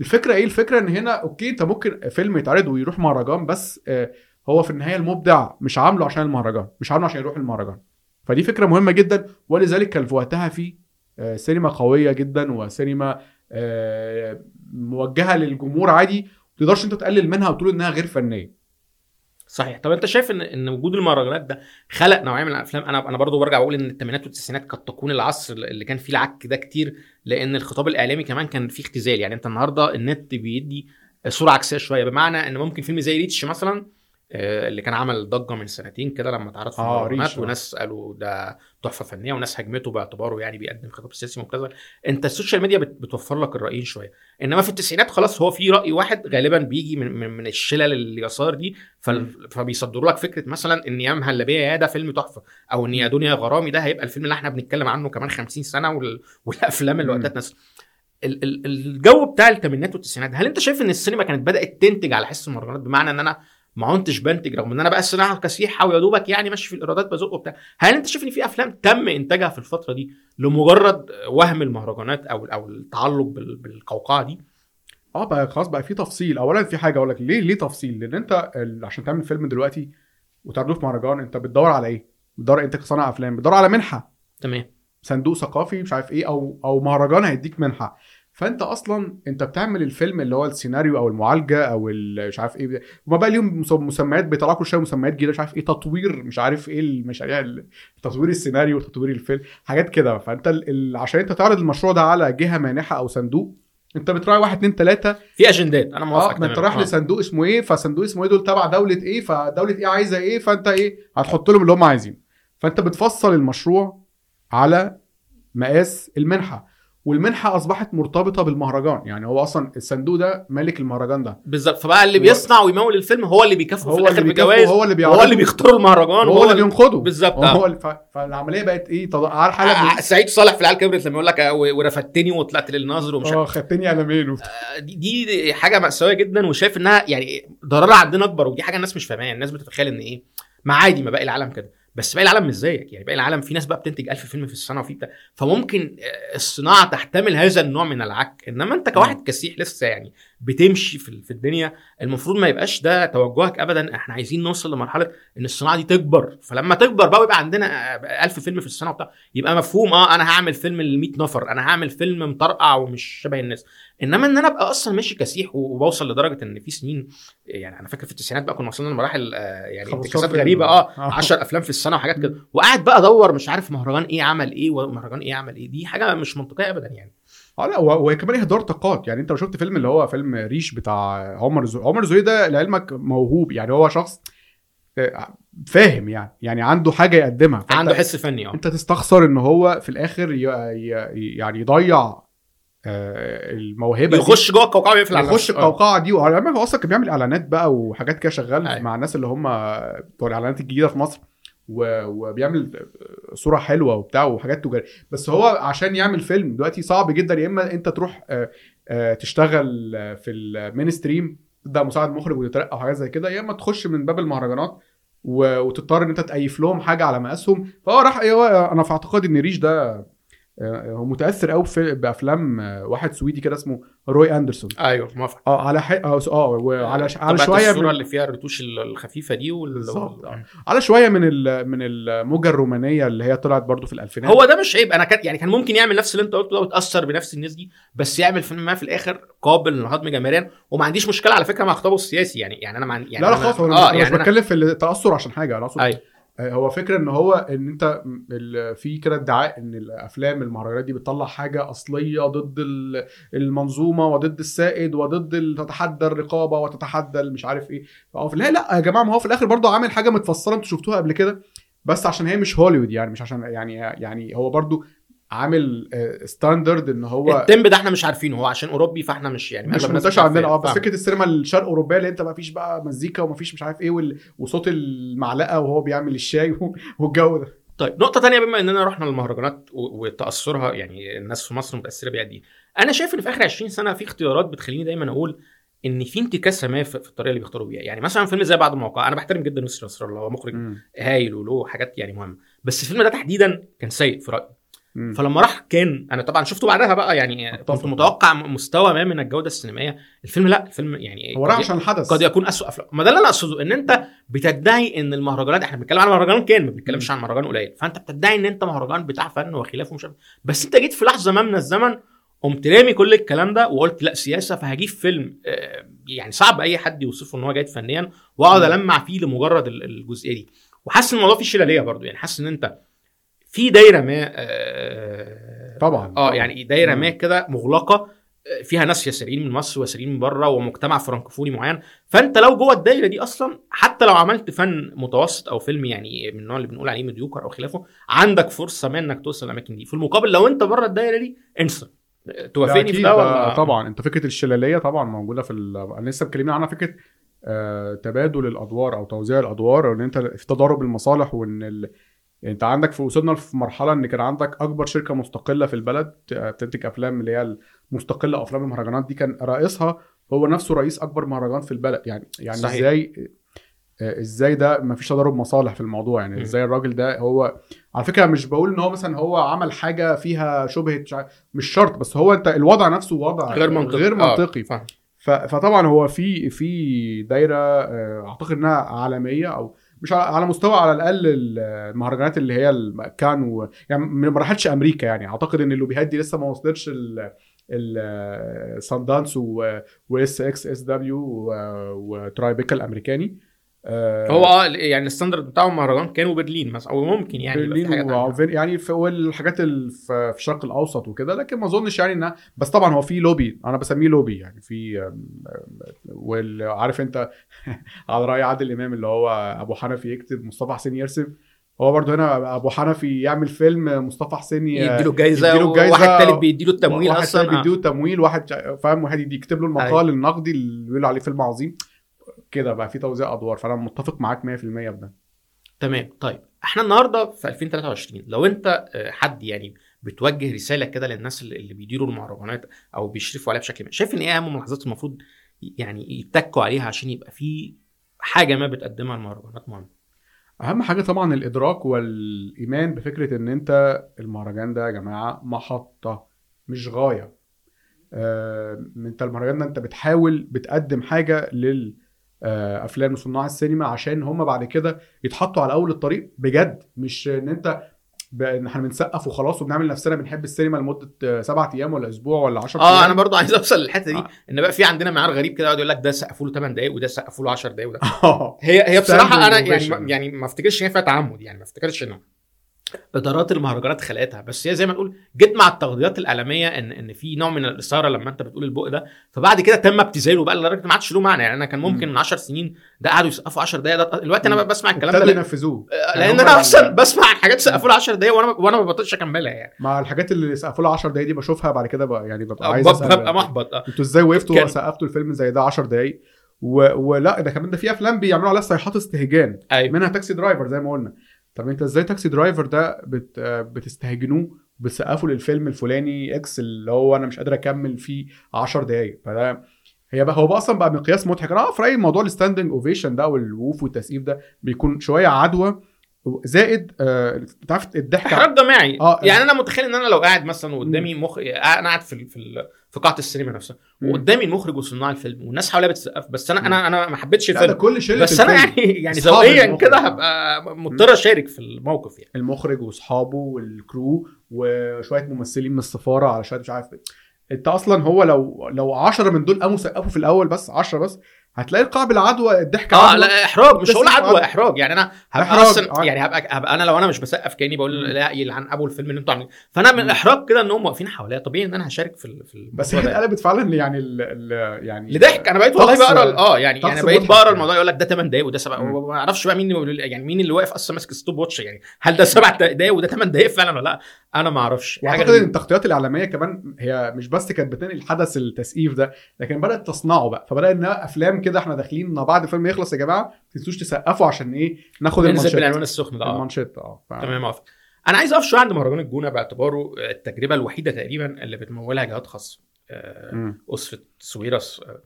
الفكرة إيه؟ الفكرة إن هنا أوكي أنت ممكن فيلم يتعرض ويروح مهرجان بس آه هو في النهاية المبدع مش عامله عشان المهرجان مش عامله عشان يروح المهرجان. فدي فكرة مهمة جدا ولذلك كان في وقتها في آه، سينما قوية جدا وسينما آه، موجهة للجمهور عادي ما تقدرش أنت تقلل منها وتقول إنها غير فنية. صحيح. طب انت شايف ان ان وجود المهرجانات ده خلق نوعيه من الأفلام؟ أنا أنا برضو برجع بقول إن الثمانينات والتسعينات قد تكون العصر اللي كان فيه العك ده كتير لأن الخطاب الإعلامي كمان كان فيه اختزال. يعني أنت النهارده النت بيدي صوره عكسية شوية. بمعنى إن ممكن فيلم زي ريتش مثلا اللي كان عمل ضجة من سنتين كده لما اتعرض في آه، آه. وناس قالوا ده تحفة فنية وناس هجمته باعتباره يعني بيقدم خطاب سياسي مبتذل. انت ال social media بت- بتوفر لك الرأيين شوية. انما في التسعينات خلاص هو في رأي واحد غالبا بيجي من من, من الشلل اليسار دي فبيصدروا لك فكرة مثلا إن يا مهلبية يا ده فيلم تحفة أو إن يا دنيا غرامي ده هيبقى الفيلم اللي إحنا بنتكلم عنه كمان 50 سنة وال... والأفلام اللي. وقتها ال- الجو بتاع الثمانينات والتسعينات هل أنت شايف إن السينما كانت بدأت تنتج على حس المهرجانات؟ بمعنى إن أنا ما عدتش بنتج رغم إن أنا بقى الصناعة كسيحه ويا دوبك يعني ماشي في الإيرادات بزق وبتاع هل أنت شايف إن في أفلام تم إنتاجها في الفترة دي لمجرد وهم المهرجانات أو أو التعلق بال- بالقوقعة دي؟ آه بقى خلاص بقى في تفصيل. اولا في حاجة أقول لك ليه ليه تفصيل؟ لأن أنت عشان تعمل فيلم دلوقتي وتعرضه في مهرجان أنت بتدور على إيه؟ بتدور انت كصانع أفلام بتدور على منحة. تمام. صندوق ثقافي مش عارف إيه أو أو مهرجان هيديك منحة. فانت أصلا انت بتعمل الفيلم اللي هو السيناريو أو المعالجة أو ال- مش عارف إيه هما بقى ليهم مس- مسميات بيطلعوا كل شوية مسميات جديدة مش عارف إيه تطوير مش عارف إيه المشاريع ال- تطوير السيناريو تطوير الفيلم حاجات كده. فانت ال... عشان أنت تعرض المشروع ده على جهة مانحة أو صندوق أنت بتراعي واحد اتنين تلاتة. في أجندات أنا موافق آه ما أنت رايح آه. لصندوق اسمه إيه فصندوق اسمه إيه دول تبع دولة إيه فدولة إيه عايزة إيه فأنت إيه هتحط لهم اللي هم عايزينه. فأنت بتفصل المشروع على مقاس المنحة. والمنحة أصبحت مرتبطة بالمهرجان. يعني هو أصلا الصندوق ده مالك المهرجان ده. بالظبط. فبقى اللي هو- بيصنع ويمول الفيلم هو اللي بيكافئه في هو الآخر بجوائز هو اللي هو اللي بيختار المهرجان وهو اللي بينقده. بالظبط. هو آه. اللي ف... فالعملية بقت إيه؟ تض... على حاله آه، سعيد صالح في العيال كبرت لما يقول لك آه، ورفدتني وطلعت للناظر ومش عارف. آه خدتني قلمين وبتاع. دي, دي حاجة مأساوية جدا وشايف إنها يعني ضررها عندنا أكبر ودي حاجة الناس مش فاهماها. الناس بتتخيل إن إيه؟ ما عادي ما باقي العالم كده. بس باقي العالم مش زيك. يعني باقي العالم في ناس بقى بتنتج ألف فيلم في السنة وفي بتاع. فممكن آه، الصناعة تحتمل هذا النوع من العك. إنما أنت كواحد كسيح لسه يعني بتمشي في في الدنيا المفروض ما يبقاش ده توجهك ابدا. إحنا عايزين نوصل لمرحلة إن الصناعة دي تكبر. فلما تكبر بقى ويبقى عندنا آه، ألف فيلم في السنة وبتاع يبقى مفهوم آه أنا هعمل فيلم ل 100 نفر أنا هعمل فيلم مطرقع ومش شبه الناس. إنما إن أنا أبقى أصلا ماشي كسيح وبوصل لدرجة إن في سنين يعني أنا فاكر في التسعينات بقى كنا وصلنا لمراحل آه، يعني 15 انتكاسات. غريبة آه آه. 10 أفلام في السنة وحاجات كده. وقاعد بقى أدور مش عارف مهرجان إيه عمل إيه ومهرجان إيه عمل إيه. دي حاجة مش منطقية ابدا يعني. آه لا و- وكمان اهدار طاقات يعني انت لو شفت فيلم اللي هو فيلم ريش بتاع عمر زوي عمر زوي ده لعلمك موهوب يعني هو شخص آه، فاهم يعني يعني عنده حاجة يقدمها عنده حس فني آه انت تستخسر ان هو في الآخر ي... ي... يعني يضيع آه، الموهبة. يخش جوه القوقعة ويقفل على يخش. آه. القوقعة دي وعلى هو أصلا كان بيعمل إعلانات بقى وحاجات كده شغال أيوة. مع الناس اللي هم بتوع الإعلانات الجديدة في مصر. وبيعمل صورة حلوة وبتاع وحاجات تجارية بس هو عشان يعمل فيلم دلوقتي صعب جدا يا إما أنت تروح آه، آه، تشتغل في ال mainstream تبدا مساعد مخرج وتترقى وحاجات زي كده يا إما تخش من باب المهرجانات. وتضطر إن أنت تأيف لهم حاجة على مقاسهم فهو راح هو أنا في اعتقادي إن ريش ده هو متأثر قوي بأفلام آه، واحد سويدي كده اسمه روي أندرسون. أيوه موافق آه على حي... آه آه وعلى ش... على شوية الصورة من... اللي فيها الرتوش الخفيفة دي وال... على شوية من ال... من الموجة الرومانية اللي هي طلعت برضو في الألفينات. هو ده مش عيب. أنا كان يعني كان ممكن يعمل نفس اللي أنت قلته ده ويتأثر بنفس الناس دي بس يعمل فيلم ما في الآخر قابل للهضم جماهيريا. وما عنديش مشكلة على فكرة مع خطابه السياسي. يعني يعني أنا مع يعني لا لا آه أنا مش يعني أنا... بتكلم في التأثر عشان حاجة أنا أقصد آه، هو فكرة إن هو إن أنت في كده ادعاء إن الأفلام المهرجانات دي بتطلع حاجة أصلية ضد ال- المنظومة وضد السائد وضد تتحدى الرقابة وتتحدى مش عارف إيه. لا لا يا جماعة ما هو في الآخر برضه عامل حاجة متفصله أنتوا شفتوها قبل كده بس عشان هي مش هوليوود يعني مش عشان يعني يعني هو برضه عامل standard إن هو ال tempo ده إحنا مش عارفينه هو عشان أوروبي فإحنا مش يعني مش منتشر عندنا آه عارفاه. بس فكرة السينما الشرق أوروبية اللي أنت ما فيش بقى مزيكا وما فيش مش عارف إيه وال... وصوت المعلقة وهو بيعمل الشاي والجو ده طيب نقطة تانية بما إننا رحنا للمهرجانات وتأثرها يعني الناس في مصر متأثرة بيها دي. أنا شايف إن في آخر 20 سنة في اختيارات بتخليني دايما أقول إن في انتكاسة ما في الطريقة اللي بيختاروا بيها، يعني مثلا فيلم زي بعد الموقع أنا بحترم جدا يسري نصر الله هو مخرج هايل وله حاجات يعني مهمة، بس الفيلم ده تحديدا كان سيء في رأيي. مم. فلما راح كان أنا طبعا شفته بعدها بقى يعني. كنت متوقع مستوى ما من الجودة السينمائية الفيلم لا الفيلم يعني هو راح عشان الحدث قد يكون اسوء أفلام ما ده اللي أنا أقصده إن أنت بتدعي إن المهرجانات إحنا بنتكلم عن مهرجان كان ما بنتكلمش عن مهرجان قليل فأنت بتدعي إن أنت مهرجان بتاع فن وخلافه ومش بس أنت جيت في لحظة ما من الزمن قمت رامي كل الكلام ده وقلت لا سياسة فهجيب فيلم آه، يعني صعب أي حد يوصفه إن هو جيد فنيا وأقعد. ألمع فيه لمجرد ال- الجزئية دي وحاسس إن الموضوع فيه شلالية برضو يعني حاسس إن أنت في دايرة ما آه، طبعا آه. يعني دايرة. ما كده مغلقة آه، فيها ناس يساريين من مصر ويساريين من بره ومجتمع فرنكفوني معين. فأنت لو جوه الدايرة دي أصلا حتى لو عملت فن متوسط أو فيلم يعني من النوع اللي بنقول عليه مديوكر أو خلافه عندك فرصة ما إنك توصل الاماكن دي. في المقابل لو أنت بره الدايرة دي انسى. توافقني في ده ولا؟ طبعا. أنت فكرة الشلالية طبعا موجودة في ال... أنا لسه اتكلمنا عنها فكرة آه تبادل الأدوار أو توزيع الأدوار وإن أنت في تضارب المصالح وإن ال... انت عندك في وصلنا في مرحلة ان كان عندك اكبر شركة مستقلة في البلد آه، بتنتج أفلام اللي هي المستقله أفلام المهرجانات دي كان رئيسها هو نفسه رئيس أكبر مهرجان في البلد يعني يعني صحيح. إزاي آه، إزاي ده ما فيش تضارب مصالح في الموضوع يعني. إزاي الراجل ده هو على فكرة مش بقول ان هو مثلا هو عمل حاجة فيها شبهة مش مش شرط بس هو انت الوضع نفسه وضع غير منطقي غير آه، منطقي. ف- فطبعا هو في في دايرة آه، أعتقد إنها عالمية أو مش على مستوى على الأقل المهرجانات اللي هي كان. يعني ما راحتش أمريكا يعني أعتقد إن اللوبيهات دي لسه ما وصلتش ال ال Sundance و SXSW و Tribeca الأمريكاني آه، هو آه يعني ال standard بتاعهم مهرجان كان وبرلين مثلا أو ممكن يعني برلين. وفينيسيا يعني في والحاجات اللي في الشرق الأوسط وكده لكن ما أظنش يعني انها بس طبعا هو في لوبي أنا بسميه لوبي يعني في وعارف أنت [LAUGHS] على رأي عادل إمام اللي هو أبو حنفي يكتب مصطفى حسين يرسم هو برضه هنا أبو حنفي يعمل فيلم مصطفى حسين ي- يديله جايزة يديله جايزة، وواحد تالت بيديله التمويل واحد أصلا تاني آه. بيديله تمويل واحد فاهم واحد يكتب له المقال أيوة. النقدي اللي بيقول عليه فيلم عظيم كده بقى في توزيع أدوار فأنا متفق معاك 100% بده تمام. طيب إحنا النهارده في 2023 لو أنت آه، حد يعني بتوجه رسالة كده للناس اللي بيديروا المهرجانات أو بيشرفوا عليها بشكل ما شايف إن إيه أهم الملاحظات المفروض يعني يتكوا عليها عشان يبقى في حاجة ما بتقدمها المهرجانات مهمه أهم حاجة طبعا الإدراك والإيمان بفكرة إن أنت المهرجان ده يا جماعة محطة مش غاية. آه، أنت المهرجان ده أنت بتحاول بتقدم حاجة لل أفلام وصناع السينما عشان هم بعد كده يتحطوا على أول الطريق. بجد مش إن أنت إن إحنا بنسقف وخلاص وبنعمل نفسنا بنحب السينما لمدة آه، سبعة أيام ولا أسبوع ولا 10 آه أنا برضو عايز أوصل للحتة دي آه. إن بقى في عندنا معيار غريب كده يقعد يقول لك ده سقفوا له 8 دقائق وده سقفوا له 10 دقائق وده. [LAUGHS] آه. هي هي بصراحة أنا يعني يعني ما افتكرش إن هي فيها تعمد يعني ما افتكرش ان ادارات المهرجانات خلقتها. بس هي زي ما تقول جت مع التغطيات الإعلامية ان إن في نوع من الإثارة لما أنت بتقول البق ده. فبعد كده تم ابتذاله بقى لدرجة ما عادش له معنى. يعني أنا كان ممكن مم. من 10 سنين ده قعدوا يسقفوا 10 دقائق ده دلوقتي أنا بسمع الكلام ده. ابتدوا لأن- ينفذوه لأن أنا أصلا بسمع حاجات سقفوا له 10 دقائق وأنا وأنا ما بطيقش أكملها يعني. مع الحاجات اللي سقفوا لها 10 دقايق دي بشوفها بعد كده بقى يعني ببقى عايز ببقى- محبط. آه. أنتوا إزاي وقفتوا وسقفتوا الفيلم زي ده 10 دقايق؟ و... ولا ده كمان ده في أفلام بيعملوا عليها صيحات استهجان. أيوه. منها تاكسي درايفر زي ما قلنا. طب انت إزاي تاكسي درايفر ده بت... آه، بتستهجنوه بتسقفوا للفيلم الفلاني X اللي هو أنا مش قادر اكمل فيه 10 دقايق؟ فده هي بقى هو بقى أصلا بقى مقياس مضحك. أنا في رأيي موضوع ال standing ovation ده والوقوف والتسقيف ده بيكون شوية عدوى زائد آه، عارف الضحك إحراج جماعي. آه. يعني أنا متخيل إن أنا لو قاعد مثلا وقدامي مخ أنا قاعد في في في قاعة السينما نفسها. وقدامي المخرج وصناع الفيلم والناس حواليا بتسقف بس أنا. أنا أنا ما حبيتش الفيلم كل شله بس أنا. يعني يعني ذوقيا. كده هبقى مضطر أشارك في الموقف يعني المخرج وأصحابه والكرو وشوية ممثلين من السفارة على شوية مش عارف إيه. أنت أصلا هو لو لو 10 من دول قاموا سقفوا في الأول بس 10 بس هتلاقي القاع بالعدوى الضحك آه. لا إحراج مش هقول عدوى. إحراج يعني أنا هبقى أصلا آه. يعني هبقى, هبقى أنا لو أنا مش بسقف كأني بقول. لا يلعن أبو الفيلم اللي أنتوا عاملينه فأنا من. الاحراج كده إن هم واقفين حواليا طبيعي إن أنا هشارك في في بس هي. اتقلبت فعلا يعني ال ال يعني لضحك أنا بقيت والله بقرا آه يعني طقس يعني بقيت بقرا يعني. الموضوع يقول لك ده 8 دقايق وده 7 مم. ما أعرفش بقى مين يعني مين اللي واقف أصلا ماسك stopwatch يعني هل ده 7 دقايق وده 8 دقايق فعلا ولا لأ أنا ما أعرفش وأعتقد إن. التغطيات الإعلامية كمان هي مش بس كانت بتنقل حدث التسقيف ده لكن بدأت تصنعه بقى فبدأ انها أفلام كده إحنا داخلين بعد الفيلم يخلص يا جماعة ما تنسوش تسقفوا عشان إيه ناخد المانشيت بالعنوان السخن ده آه. المانشيت آه تمام موافق أنا عايز أقف شوية عند مهرجان الجونة باعتباره التجربة الوحيدة تقريبا اللي بتمولها جهات خاصة آه،. اسره سويرس آه.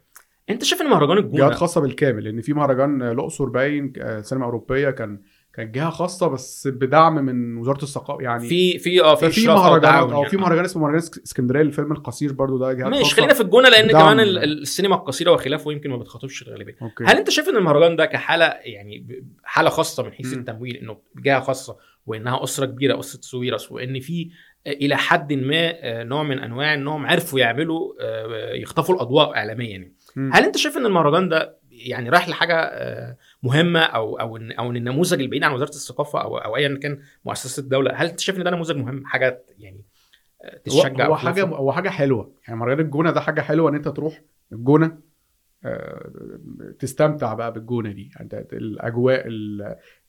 أنت شايف إن مهرجان جهات الجونه خاصة بالكامل لأن في مهرجان الأقصر باين آه، سينما أوروبية كان كانت جهة خاصة بس بدعم من وزارة الثقافة يعني في في آه في مهرجانات تعاون أو يعني. في مهرجان اسمه مهرجان اسك- اسكندرية للفيلم القصير برضو ده جهات ماشي خلينا في الجونة لأن. كمان ال- ال- السينما القصيرة وخلافه يمكن ما بتخاطبش الغالبية هل أنت شايف إن المهرجان ده كحالة يعني حالة خاصة من حيث مم. التمويل إنه جهة خاصة وإنها أسرة كبيرة أسرة سويرس وإن في آه، إلى حد ما آه، نوع من أنواع انهم عرفوا يعملوا آه، يخطفوا الأضواء اعلاميا يعني. هل أنت شايف إن المهرجان ده يعني رايح لحاجة مهمة أو أو أو إن النموذج البعيد عن وزارة الثقافة أو أو ايا كان مؤسسة الدولة هل أنت شايف إن ده نموذج مهم حاجة يعني آه، تشجع هو حاجة؟ هو حاجة حلوة يعني مهرجان الجونة ده حاجة حلوة إن أنت تروح الجونة آه، تستمتع بقى بالجونة دي يعني الأجواء ال-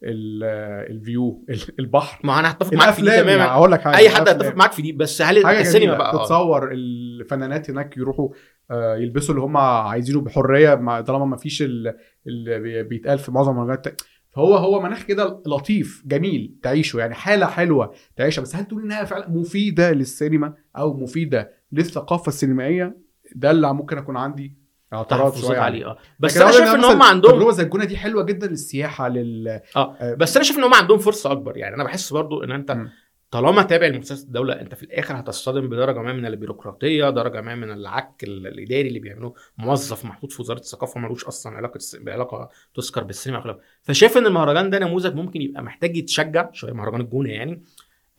ال- view ال- البحر ما أنا هتفق معاك في دي يعني تماما لك حاجة أي حد. هيتفق معاك في دي بس هل السينما. بقى آه. تتصور الفنانات هناك يروحوا يلبسوا اللي هم عايزينه بحرية مع- طالما ما فيش ال- اللي بي- بيتقال في معظم المهرجانات فهو هو مناخ كده لطيف جميل تعيشه يعني حالة حلوة تعيشها. بس هل تقول إنها فعلا مفيدة للسينما أو مفيدة للثقافة السينمائية؟ ده اللي ممكن أكون عندي اعتراض شوية عليه. آه. بس أنا شايف إن هم عندهم تجربة زي الجونة دي حلوة جدا للسياحة لل آه. بس أنا شايف إن هم عندهم فرصة أكبر يعني. أنا بحس برضو إن أنت مم. طالما تابع لمؤسسات الدولة أنت في الآخر هتصطدم بدرجة ما من البيروقراطية درجة ما من العك ال- الإداري اللي بيعملوه. موظف محطوط في وزارة الثقافة ملوش أصلا علاقة بعلاقة تذكر بالسينما وخلافه فشايف إن المهرجان ده نموذج ممكن يبقى محتاج يتشجع شوية مهرجان الجونة يعني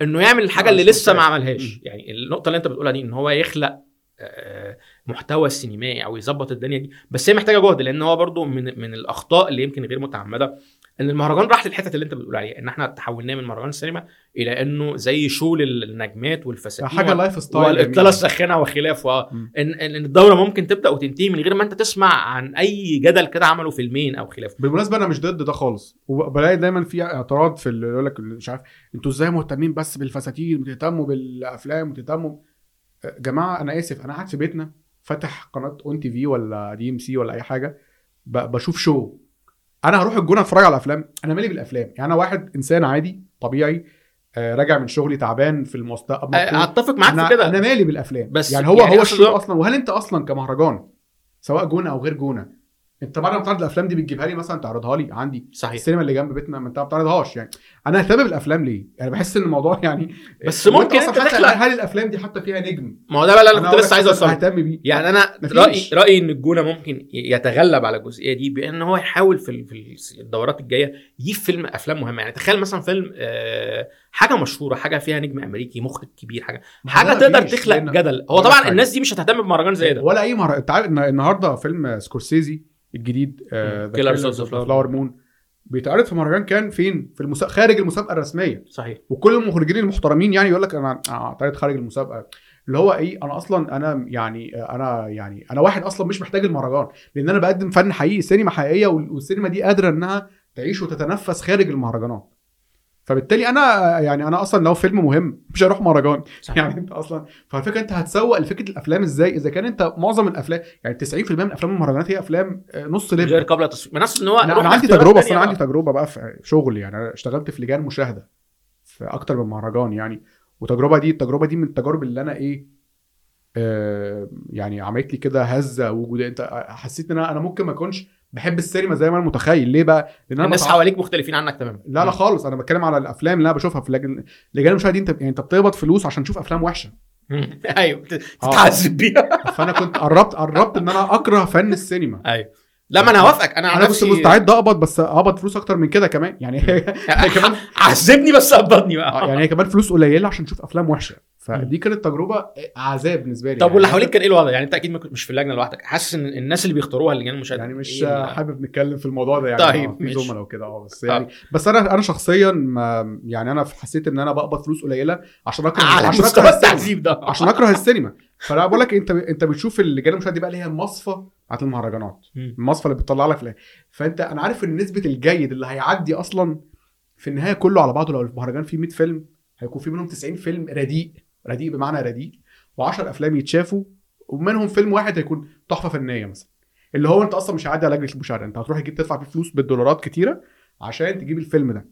إنه يعمل الحاجة آه، اللي لسه ما. عملهاش. يعني النقطة اللي أنت بتقولها دي إن هو يخلق آه، محتوى سينمائي أو يظبط الدنيا دي. بس هي محتاجة جهد لأن هو برضو من من الأخطاء اللي يمكن غير متعمدة. إن المهرجان راح للحتت اللي أنت بتقول عليها إن إحنا تحولناه من مهرجان السينما إلى إنه زي show للنجمات والفساتين حاجة lifestyle والاطلاله الساخنه وخلافه. ان ان الدوره ممكن تبدأ وتنتهي من غير ما أنت تسمع عن أي جدل كده عملوا فيلمين أو خلافه بالمناسبة أنا مش ضد ده خالص وبلاقي دايما في اعتراض في اللي يقول لك مش عارف أنتوا إزاي مهتمين بس بالفساتين بتهتموا بالأفلام بتهتموا أه، جماعة أنا آسف أنا قاعد في بيتنا فاتح قناة ON TV ولا DMC ولا أي حاجة بشوف show أنا هروح الجونة اتفرج على افلام أنا مالي بالافلام. يعني أنا واحد انسان عادي طبيعي آه، راجع من شغلي تعبان في المستقبل أه، اتفق معاك في كده. أنا مالي بالافلام. بس يعني هو يعني هو ده- أصلا وهل أنت أصلا كمهرجان سواء جونة أو غير جونة انت بعد ما بتعرض الأفلام دي بتجيبها لي مثلا تعرضها لي عندي صحيح السينما اللي جنب بيتنا ما انت ما بتعرضهاش يعني أنا اهتم بالافلام ليه؟ يعني بحس إن الموضوع [LAUGHS] يعني بس ممكن أنت حتى تخلق هل الأفلام دي حتى فيها نجم؟ ما هو ده بقى اللي أنا كنت لسه عايز اوصله اهتم بيه يعني أنا مفيش. رأيي رأيي إن الجونة ممكن يتغلب على الجزئية دي بأن هو يحاول في في الدورات الجاية يجيب فيلم أفلام مهمة يعني تخيل مثلا فيلم آه، حاجة مشهورة حاجة فيها نجم أمريكي مخرج كبير حاجة حاجة تقدر تخلق جدل هو طبعا. الناس دي مش هتهتم بمهرجان زي ده ولا أي مهرجان انت عارف النهارده فيلم سكورسيزي الجديد Flower Flower Moon بيتعرض في مهرجان كان فين؟ في المسا... خارج المسابقة الرسمية. صحيح. وكل المخرجين المحترمين يعني يقول لك أنا اعترض خارج المسابقة. اللي هو إيه أنا أصلا أنا يعني أنا يعني أنا واحد أصلا مش محتاج المهرجان. لأن أنا بقدم فن حقيقي سينما حقيقية وال- والسينما دي قادرة إنها تعيش وتتنفس خارج المهرجانات. فبالتالي أنا يعني أنا أصلا لو فيلم مهم مش هروح مهرجان. يعني أنت أصلا فالفكرة أنت هتسوق لفكرة الأفلام إزاي؟ إذا كان أنت معظم الأفلام يعني 90% من أفلام المهرجانات هي أفلام آه، نص لب غير قبل التصوير ما نفس إن هو أنا, عندي تجربة اصل تانية أنا عندي. تجربة بقى في شغل يعني أنا اشتغلت في لجان مشاهدة في أكتر من مهرجان يعني. والتجربه دي التجربة دي من التجارب اللي أنا إيه آه يعني عملت لي كده هزة وجوديه أنت حسيت إن أنا ممكن ما أكونش بحب السينما زي ما أنا متخيل. ليه بقى؟ لأن أنا الناس بتع- حواليك مختلفين عنك تماما. لا لا خالص. أنا بتكلم على الأفلام اللي أنا بشوفها في لجان لجان المشاهده دي أنت يعني أنت بتقبض فلوس عشان تشوف أفلام وحشة. [LAUGHS] أيوه. آه. تتعذب بيها. فأنا كنت قربت قربت إن أنا أكره فن السينما. أيوه. لا ما أنا هوافقك. أنا أنا كنت مستعد أقبض بس أقبض فلوس أكتر من كده كمان. يعني هي [LAUGHS] كمان عذبني بس قبضني آه، بقى يعني هي كمان فلوس قليلة عشان تشوف أفلام وحشة. فدي كانت تجربة عذاب بالنسبة لي طب يعني. واللي حواليك كان إيه الوضع؟ يعني أنت أكيد مش في اللجنة لوحدك، حاسس إن الناس اللي بيختاروها اللجان المشاهده يعني مش إيه؟ حابب نتكلم في الموضوع ده يعني. طيب، آه، في. زملاء وكده. آه بس يعني بس أنا أنا شخصيا ما يعني أنا حسيت إن أنا بقبض فلوس قليلة عشان أكره على عشان مستوى التعذيب ده. عشان أكره السينما. فأنا بقول لك أنت أنت بتشوف اللجان المشاهده دي بقى اللي هي المصفى بتاعت المهرجانات. المصفى اللي بتطلع لك في. فأنت أنا عارف إن نسبه الجيد اللي هيعدي أصلا في النهاية كله على بعضه لو المهرجان فيه 100 فيلم هيكون في منهم 90 فيلم رديء. رديء بمعنى رديء و10 أفلام يتشافوا ومنهم فيلم واحد هيكون تحفة فنية مثلا. اللي هو أنت أصلا مش هيعدي على لجنه المشاهده أنت هتروح تجيب تدفع فيه فلوس بالدولارات كتيرة عشان تجيب الفيلم ده.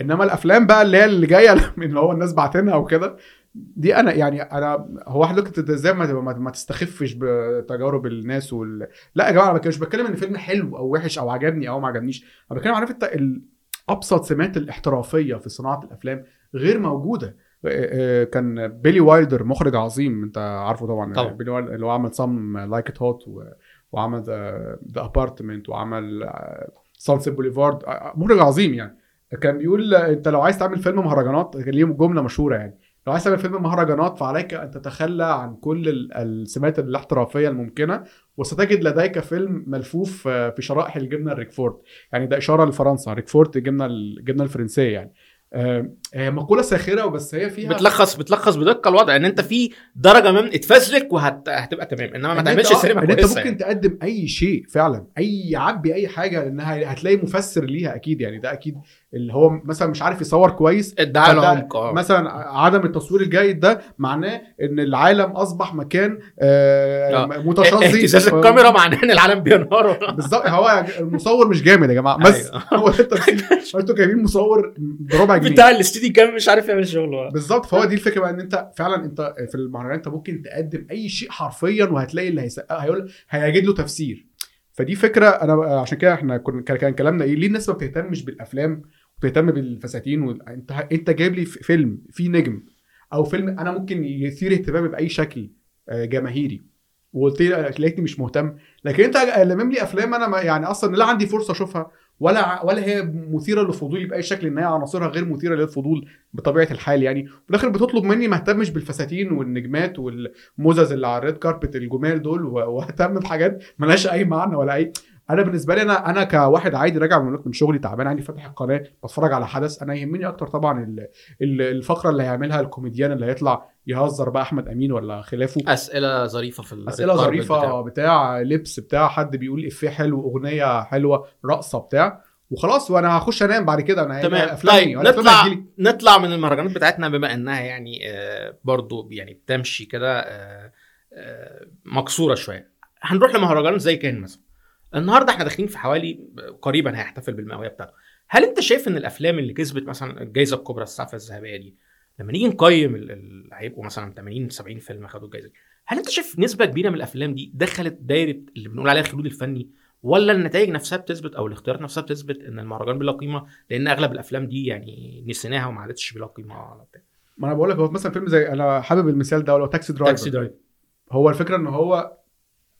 إنما الأفلام بقى اللي هي اللي جاية من [LAUGHS] اللي هو الناس باعتينها أو كده دي أنا يعني أنا هو لك إزاي ما, ما, تستخفش بتجارب الناس وال... لا يا جماعة أنا مش بتكلم إن فيلم حلو أو وحش أو عجبني أو ما عجبنيش. أنا بتكلم عارف أنت أبسط سمات الاحترافية في صناعة الأفلام غير موجودة. كان بيلي وايلدر مخرج عظيم انت عارفه طبعا. طبعا. بيلي وايلدر اللي هو عمل Some Like It Hot وعمل The Apartment وعمل Sunset Boulevard مخرج عظيم يعني. كان بيقول آه، انت لو عايز تعمل فيلم مهرجانات كان ليه جملة مشهورة يعني. لو عايز تعمل فيلم مهرجانات فعليك أن تتخلى عن كل ال- السمات الاحترافية الممكنة وستجد لديك فيلم ملفوف آه، في شرائح الجبنة الريكفورد. يعني ده إشارة لفرنسا. ريكفورد الجبنه الجبنه الفرنسية يعني. آه، هي مقولة ساخرة وبس هي فيها بتلخص بتلخص بدقة الوضع إن أنت في درجة من اتفزلك وهتبقى تمام إنما ما تعملش آه، سينما إن أنت ممكن يعني. تقدم أي شيء فعلا أي عبي أي حاجة لأنها هتلاقي مفسر ليها أكيد يعني ده أكيد اللي هو مثلا مش عارف يصور كويس ادعاء العمق آه. مثلا عدم التصوير الجيد ده معناه إن العالم أصبح مكان آه آه. متشظي [LAUGHS] اهتزاز الكاميرا معناه إن العالم بينهار. بالظبط هو المصور مش جامد يا جماعة بس أيوة. هو التمثيل. [LAUGHS] أنتوا جايبين مصور بربع جنيه. بتاع الاستديو كان مش عارف يعمل شغله بالظبط فهو دي الفكرة بقى إن أنت فعلا أنت في المهرجان أنت ممكن تقدم أي شيء حرفيا وهتلاقي اللي هيسقق هيقول هيجد له تفسير. فدي فكرة أنا عشان كده إحنا كان كلامنا إيه ليه الناس ما بتهتمش بالأفلام وبتهتم بالفساتين وانت انت جايب لي فيلم فيه نجم أو فيلم أنا ممكن يثير اهتمامي بأي شكل آه، جماهيري. وقلت لي لقيتني مش مهتم. لكن انت لمم لي افلام أنا يعني أصلا لا عندي فرصة اشوفها ولا ولا هي مثيرة للفضول بأي شكل إن هي عناصرها غير مثيرة للفضول بطبيعة الحال يعني. وفي الآخر بتطلب مني ما اهتمش بالفساتين والنجمات والمزز اللي على ال red carpet الجمال دول وأهتم بحاجات ملهاش أي معنى ولا أي أنا بالنسبة لي أنا أنا كواحد عادي راجع من من شغلي تعبان عندي فاتح القناه بتفرج على حدث. أنا يهمني أكتر طبعا ال- ال- الفقره اللي هيعملها الكوميديان اللي هيطلع يهزر بقى أحمد أمين ولا خلافه. أسئلة ظريفة في أسئلة ظريفة بتاعه. بتاع لبس بتاع حد بيقول إفيه حلو أغنية حلوة رقصة بتاع. وخلاص وأنا هخش أنام بعد كده. أنا تمام. أفلامي طيب نطلع. نطلع من المهرجانات بتاعتنا بما إنها يعني آه، برضو يعني بتمشي كده آه، آه، مكسورة شوية. هنروح لمهرجان زي كان مثلا. النهارده إحنا داخلين في حوالي قريبا هيحتفل بالمئويه بتاعته. هل انت شايف ان الأفلام اللي كسبت مثلا الجائزه الكبرى السعفه الذهبية دي لما نيجي نقيم ال- هيبقوا مثلا 80 70 فيلم خدوا الجائزه دي هل انت شايف نسبة كبيرة من الأفلام دي دخلت دايرة اللي بنقول عليها الخلود الفني ولا النتائج نفسها بتثبت أو الاختيارات نفسها بتثبت إن المهرجان بلا قيمة؟ لأن أغلب الأفلام دي يعني نسيناها وما عادتش بلا قيمة. بتاع ما أنا بقول لك هو مثلا فيلم زي أنا حابب المثال ده ولو Taxi Driver Taxi Driver هو الفكرة إن هو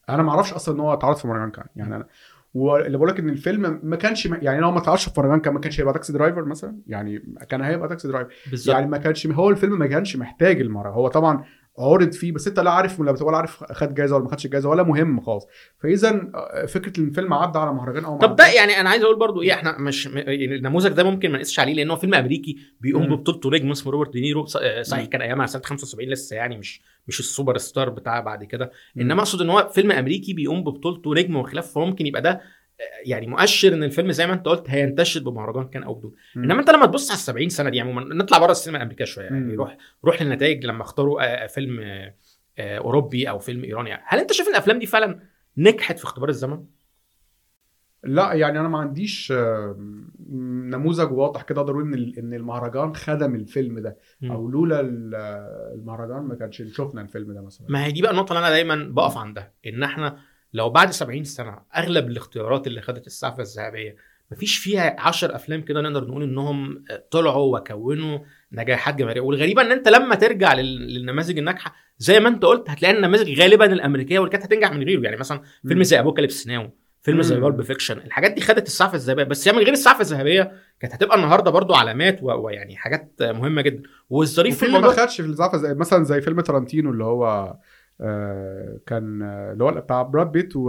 أنا ما أعرفش أصلا ان هو اتعرض في مهرجان كان يعني أنا واللي بقول لك ان الفيلم ما كانش يعني لو ما اتعرضش في مهرجان كان ما كانش هيبقى Taxi Driver مثلا؟ يعني كان هيبقى Taxi Driver. بالظبط. يعني ما كانش هو الفيلم ما كانش محتاج المهرجان هو طبعا عرض فيه بس انت لا عارف ولا ولا عارف خد جايزة ولا ما خدش جايزة ولا مهم خالص فإذا فكرة ان الفيلم عدى على مهرجان أو طب ده يعني أنا عايز أقول برضو إيه إحنا مش يعني النموذج ده ممكن ما نقيسش عليه لأن هو فيلم أمريكي بيقوم. ببطولته نجم اسمه روبرت دينيرو آه، صحيح. كان أيامها سنة 75 لسه يعني مش مش السوبر ستار بتاع بعد كده. إنما أقصد إن هو فيلم أمريكي بيقوم ببطولته نجم وخلافه فممكن يبقى ده آه، يعني مؤشر إن الفيلم زي ما أنت قلت هينتشر بمهرجان كان أو بدون مم. إنما أنت لما تبص على ال 70 سنة دي عموما نطلع بره السينما الأمريكية شوية يعني. روح روح للنتائج لما اختاروا آه، فيلم آه، آه، أوروبي أو فيلم إيراني يعني. هل أنت شايف إن الأفلام دي فعلا نجحت في اختبار الزمن؟ لا يعني أنا ما عنديش آه، نموذج واضح كده أقدر أقول إن إن المهرجان خدم الفيلم ده. أو لولا ال- المهرجان ما كانش شفنا الفيلم ده مثلا ما هي دي بقى النقطة اللي أنا دايما بقف عندها إن إحنا لو بعد 70 سنة أغلب الاختيارات اللي خدت السعفة الذهبية مفيش فيها 10 أفلام كده نقدر نقول إنهم طلعوا وكونوا نجاحات جماهيرية والغريبة إن أنت لما ترجع لل- للنماذج الناجحة زي ما أنت قلت هتلاقي النماذج غالبا الأمريكية واللي كانت هتنجح من غيره يعني مثلا فيلم. زي Apocalypse Now فيلم زي. Pulp Fiction الحاجات دي خدت السعفة الذهبية بس هي من غير السعفة الذهبية كانت هتبقى النهارده برضو علامات ويعني حاجات مهمة جدا والظريف في اللي ما الموضوع خدش السعفة زي مثلا زي فيلم تارانتينو اللي هو آه كان آه، اللي هو بتاع براد بيت و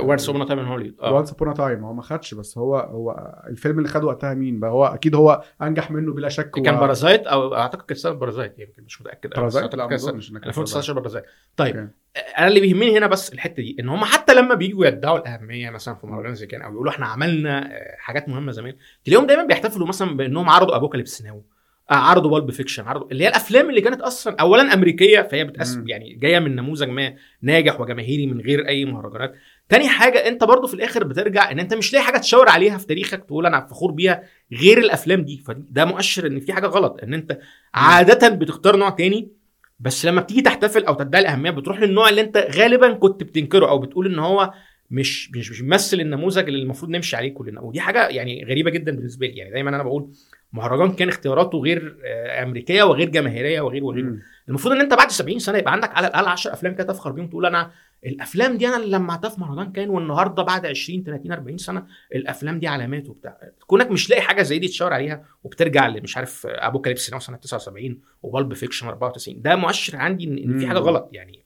Once Upon a Time in Hollywood Once Upon a Time هو ما خدش بس هو هو الفيلم اللي خده وقتها مين بقى؟ هو أكيد هو أنجح منه بلا شك كان و- Parasite أو أعتقد كان سنه Parasite يمكن مش متأكد. Parasite لا كان 2019 Parasite طيب okay. أنا اللي بيهمني هنا بس الحتة دي إن هم حتى لما بييجوا يدعوا الأهمية مثلا في مهرجان زي كان أو يقولوا إحنا عملنا آه، حاجات مهمة زمان تلاقيهم دايما بيحتفلوا مثلا بإنهم عرضوا Apocalypse Now آه، عرضوا Pulp Fiction عرضوا اللي هي الأفلام اللي كانت أصلا اولا أمريكية فهي بتقسم. يعني جاية من نموذج ما ناجح وجماهيري من غير أي مهرجانات. تاني حاجة أنت برضو في الآخر بترجع إن أنت مش لاقي حاجة تشاور عليها في تاريخك تقول أنا فخور بيها غير الأفلام دي. فده مؤشر إن في حاجة غلط إن أنت عاده بتختار نوع تاني بس لما بتيجي تحتفل أو تدعي الأهمية بتروح للنوع اللي أنت غالبا كنت بتنكره أو بتقول إن هو مش مش مش بيمثل النموذج اللي المفروض نمشي عليه كلنا. ودي حاجة يعني غريبة جدا بالنسبة لي. يعني دايما أنا بقول مهرجان كان اختياراته غير آه، أمريكية وغير جماهيرية وغير وغير. المفروض إن أنت بعد 70 سنة يبقى عندك على الأقل 10 أفلام كده تفخر بيهم تقول أنا الأفلام دي أنا اللي لمعتها في مهرجان كان والنهاردة بعد 20 30 40 سنة الأفلام دي علامات وبتاع كونك مش لاقي حاجة زي دي تشاور عليها وبترجع مش عارف Apocalypse Now سنة 79 و Pulp Fiction 94 ده مؤشر عندي إن في حاجة. غلط يعني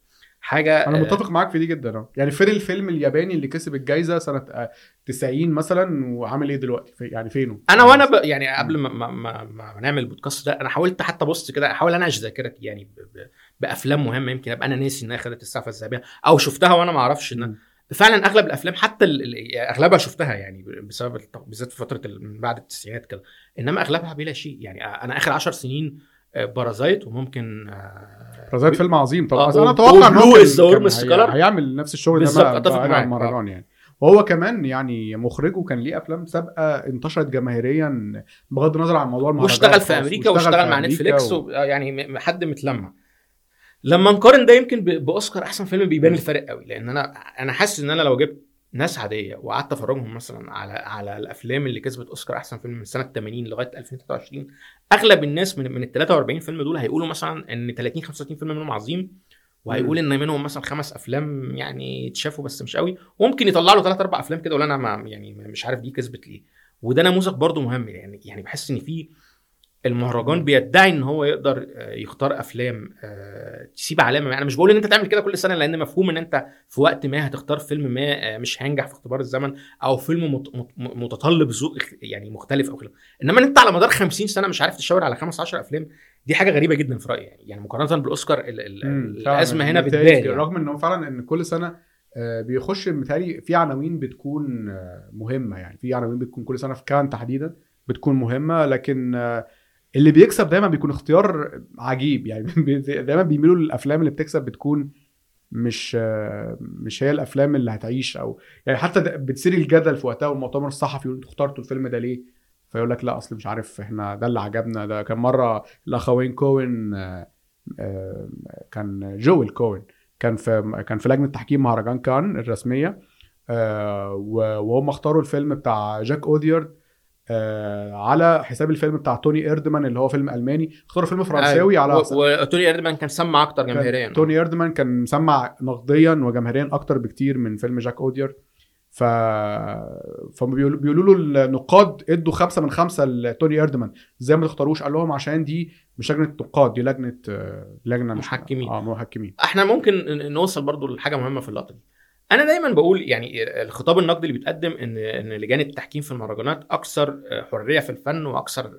حاجة أنا آه، متفق معاك في دي جدا آه. يعني فين الفيلم الياباني اللي كسب الجائزه سنة آه، 90 مثلا وعامل إيه دلوقتي؟ في يعني فينه؟ أنا وأنا ب... يعني قبل ما ما, ما, ما نعمل البودكاست ده أنا حاولت حتى ابص كده أحاول اناقش ذاكرتي يعني ب... ب... بأفلام مهمة يمكن أبقى أنا ناسي إنها خدت السعفه الذهبيه أو شفتها وأنا ما أعرفش ان. فعلا أغلب الأفلام حتى ال... ال- أغلبها شفتها يعني بسبب الت- بالذات في فترة ال- من بعد التسعينات كده إنما أغلبها بلا شيء. يعني أنا آخر 10 سنين آه، Parasite وممكن آه، Parasite فيلم عظيم طبعا آه، أنا أتوقع إن هو. هيعمل نفس الشغل ده عن المهرجان يعني وهو كمان يعني مخرجه كان ليه أفلام سابقة انتشرت جماهيريا بغض النظر عن موضوع المهرجان واشتغل في. أمريكا واشتغل مع نتفليكس و... و... آه، يعني حد متلمع لما نقارن ده يمكن. بأوسكار أحسن فيلم بيبان. الفرق قوي لأن أنا أنا حاسس إن أنا لو جبت ناس عادية وقعدت أفرجهم مثلا على على الأفلام اللي كسبت أوسكار أحسن فيلم من سنة 80 لغاية 2023 أغلب الناس من من ال 43 فيلم دول هيقولوا مثلا إن 30 35 فيلم منهم عظيم وهيقول إن منهم مثلا خمس أفلام يعني اتشافوا بس مش قوي. وممكن يطلع له ثلاث أربع أفلام كده ولا أنا ما يعني مش عارف دي كسبت ليه. وده نموذج برضو مهم يعني يعني بحس إن في المهرجان بيدعي إن هو يقدر آه، يختار أفلام آه، تسيب علامة. أنا مش بقول إن أنت تعمل كده كل سنة لأن مفهوم إن أنت في وقت ما هتختار فيلم ما آه، مش هينجح في اختبار الزمن أو فيلم مت- مت- متطلب ذوق يعني مختلف أو خلاف إنما إن أنت على مدار 50 سنة مش عارف تشاور على خمس 10 أفلام دي حاجة غريبة جدا في رأيي يعني. يعني مقارنة بالأوسكار ال- ال- الأزمة هنا بتبان يعني. رغم انه فعلا إن كل سنة بيخش متهيألي في عناوين بتكون مهمة يعني. في عناوين بتكون كل سنة في كان تحديدا بتكون مهمة لكن اللي بيكسب دايما بيكون اختيار عجيب يعني [LAUGHS] دايما بيميلوا للأفلام اللي بتكسب بتكون مش مش هي الأفلام اللي هتعيش أو يعني حتى ده بتصير الجدل في وقتها والمؤتمر الصحفي يقول أنتوا اخترتوا الفيلم ده ليه؟ فيقول لك لا أصل مش عارف إحنا ده اللي عجبنا ده كان مرة الأخوين كوين آه، آه، كان جويل كوين كان في كان في لجنة تحكيم مهرجان كان الرسمية آه، وهم اختاروا الفيلم بتاع جاك أوديارد آه، على حساب الفيلم بتاع توني ايردمان اللي هو فيلم ألماني. اختاروا فيلم فرنساوي على وتوني ايردمان كان سمع أكتر جماهيريا. توني ايردمان كان مسمع نقديا وجماهيريا أكتر بكتير من فيلم جاك اوديارد ف فهم بيقولوا بيقولوا له النقاد إدوا خمسة من خمسة لتوني ايردمان إزاي ما تختاروش قال لهم عشان دي مش لجنة نقاد دي لجنة آه، لجنة محكمين. آه محكمين. إحنا ممكن نوصل برضو لحاجة مهمة في اللقطة دي. أنا دايما بقول يعني الخطاب النقدي اللي بيتقدم إن إن لجان التحكيم في المهرجانات أكثر حرية في الفن وأكثر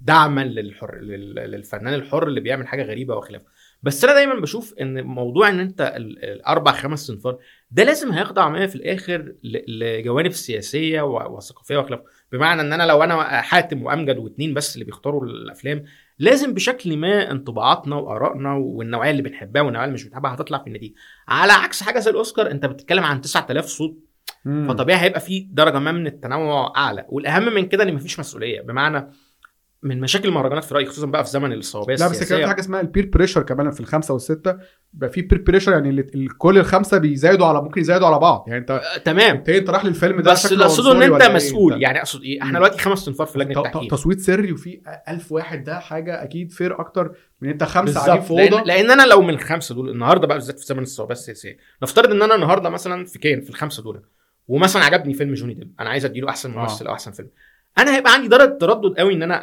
دعما للحر لل- للفنان الحر اللي بيعمل حاجة غريبة وخلافة. بس أنا دايما بشوف إن موضوع إن أنت ال- الاربع خمس صنفار ده لازم هيخضع معايا في الآخر لجوانب سياسية وثقافية وخلافة. بمعنى إن أنا لو أنا حاتم وأمجد واثنين بس اللي بيختاروا الأفلام لازم بشكل ما انطباعاتنا وآرائنا والنوعية اللي بنحبها والنوعية اللي مش بنحبها هتطلع في النتيجة. على عكس حاجة زي الأوسكار أنت بتتكلم عن 9000 صوت مم. فطبيعي هيبقى في درجة ما من التنوع أعلى. والأهم من كده إن مفيش مسؤولية. بمعنى من مشاكل المهرجانات في رأيي خصوصا بقى في زمن الصوابية لا بس كان في حاجة اسمها ال peer pressure كمان في الخمسة والستة. بقى في peer pressure يعني كل الخمسة بيزايدوا على ممكن يزايدوا على بعض. يعني انت آه، تمام. انت انت رايح للفيلم ده بس اللي اقصده إن أنت إيه؟ مسؤول. انت- يعني أقصد إيه إحنا. دلوقتي خمس أنفار في لجنه التحكيم. تصويت سري وفي ألف واحد ده حاجة أكيد fair أكتر من أنت خمسة قاعدين في لأن, أوضة. لأن أنا لو من الخمسة دول النهارده بقى بالذات في زمن الصوابيه السياسية نفترض إن أنا النهارده مثلا في كان في الخمسة دول ومثلا عجبني فيلم جوني ديب أنا عايز أديله أحسن آه. ممثل أو أحسن فيلم. أنا هيبقى عندي درجة تردد قوي ان أنا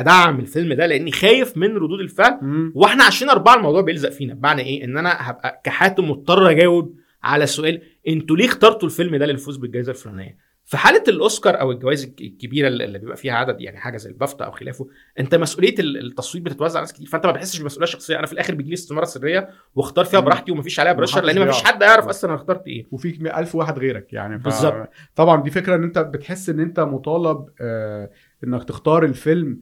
ادعم الفيلم ده لاني خايف من ردود الفعل. مم. وإحنا عشرين اربعة الموضوع بيلزق فينا. بمعنى إيه؟ ان أنا هبقى كحاتم مضطر اجاوب على سؤال أنتوا ليه اخترتوا الفيلم ده للفوز بالجائزة الفلانية؟ في حالة الأوسكار أو الجوائز الك- الكبيرة اللي بيبقى فيها عدد يعني حاجة زي البافتا أو خلافه أنت مسؤولية ال- التصويت بتتوزع على ناس كتير فأنت ما بتحسش بمسؤولية شخصية أنا في الآخر بيجي لي استماره سرية واختار فيها. براحتي ومفيش عليها pressure لأن مفيش. حد يعرف أصلا أنا اخترت إيه وفيك ألف واحد غيرك يعني ف... بالظبط. طبعا دي فكرة إن أنت بتحس إن أنت مطالب آه إنك تختار الفيلم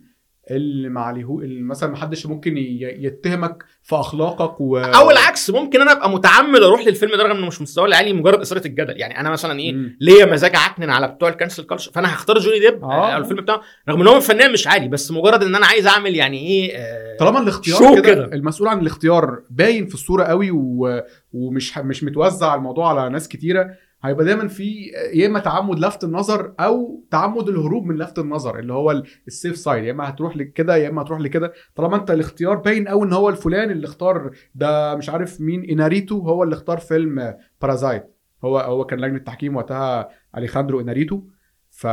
اللي ما عليه مثلا ما حدش ممكن يتهمك في أخلاقك و... أو العكس ممكن أنا أبقى متعمد أروح للفيلم ده رغم إنه مش مستوى العالي مجرد إثارة الجدل يعني أنا مثلا إيه. ليا مزاج عكنن على بتوع ال cancel culture فأنا هختار جوني ديب آه. آه. الفيلم بتاعه رغم إن هو فنان مش عالي بس مجرد إن أنا عايز أعمل يعني إيه آه طالما الاختيار show كده, كده. المسؤول عن الاختيار باين في الصورة قوي و... ومش مش متوزع الموضوع على ناس كتيرة هيبقى دايما في يا إما تعمد لفت النظر أو تعمد الهروب من لفت النظر اللي هو ال- ال safe side يا إما هتروح لكده يا إما هتروح لكده. طالما أنت الاختيار باين قوي إن هو الفلان اللي اختار ده مش عارف مين إناريتو هو اللي اختار فيلم Parasite هو هو كان لجنة تحكيم وقتها أليخاندرو إناريتو. ف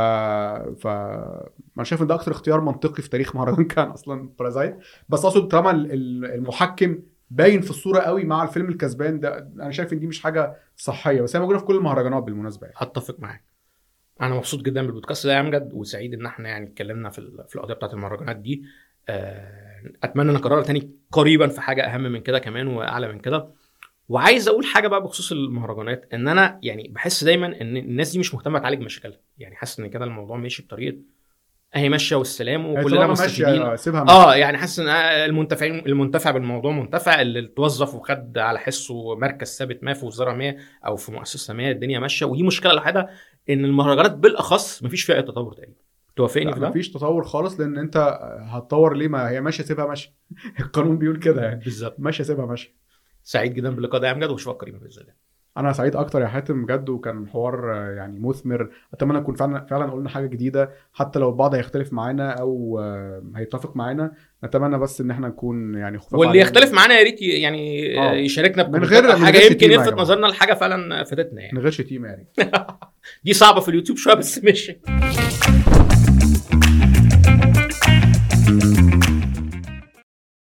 ف أنا شايف إن ده أكتر اختيار منطقي في تاريخ مهرجان كان أصلا Parasite بس أقصد طالما ال- ال- المحكم باين في الصورة قوي مع الفيلم الكسبان ده. أنا شايف إن دي مش حاجة صحية بس هي موجوده في كل المهرجانات بالمناسبة يعني. أتفق معاك. أنا مبسوط جدا بالبودكاست ده يا أمجد وسعيد إن إحنا يعني اتكلمنا في في القضية بتاعت المهرجانات دي. آه، أتمنى نكررها تاني قريبا في حاجة أهم من كده كمان وأعلى من كده. وعايز أقول حاجة بقى بخصوص المهرجانات إن أنا يعني بحس دايما إن الناس دي مش مهتمة تعالج مشاكلها. يعني حاسس إن كده الموضوع ماشي بطريقة اهي ماشية والسلام وكلنا مستفيدين. سيبها ماشية. آه يعني حاسس إن المنتفعين المنتفع بالموضوع منتفع. اللي توظف وخد على حسه مركز ثابت ما في وزارة ما أو في مؤسسة ما الدنيا ماشية. ودي مشكلة لوحدها إن المهرجانات بالأخص مفيش فيها أي تطور تقريبا. توافقني في ده؟ مفيش تطور خالص لأن أنت هتطور ليه؟ ما هي ماشية سيبها ماشية. [LAUGHS] القانون بيقول كده يعني. بالظبط. ماشية سيبها ماشية. سعيد جدا باللقاء ده يا امجد وأشوفك قريبا بإذن الله. أنا سعيد أكتر يا حاتم بجد وكان حوار يعني مثمر اتمنى نكون فعلا فعلا قلنا حاجة جديدة حتى لو البعض هيختلف معانا أو هيتفق معانا نتمنى بس ان إحنا نكون يعني خفاف واللي عليهم. يختلف معانا يا ريت يعني آه. يشاركنا من غير- حاجة يمكن يلفت. نظرنا لحاجة فعلا فاتتنا يعني من غير شتيمة يعني [LAUGHS] دي صعبة في اليوتيوب شوية بس ماشي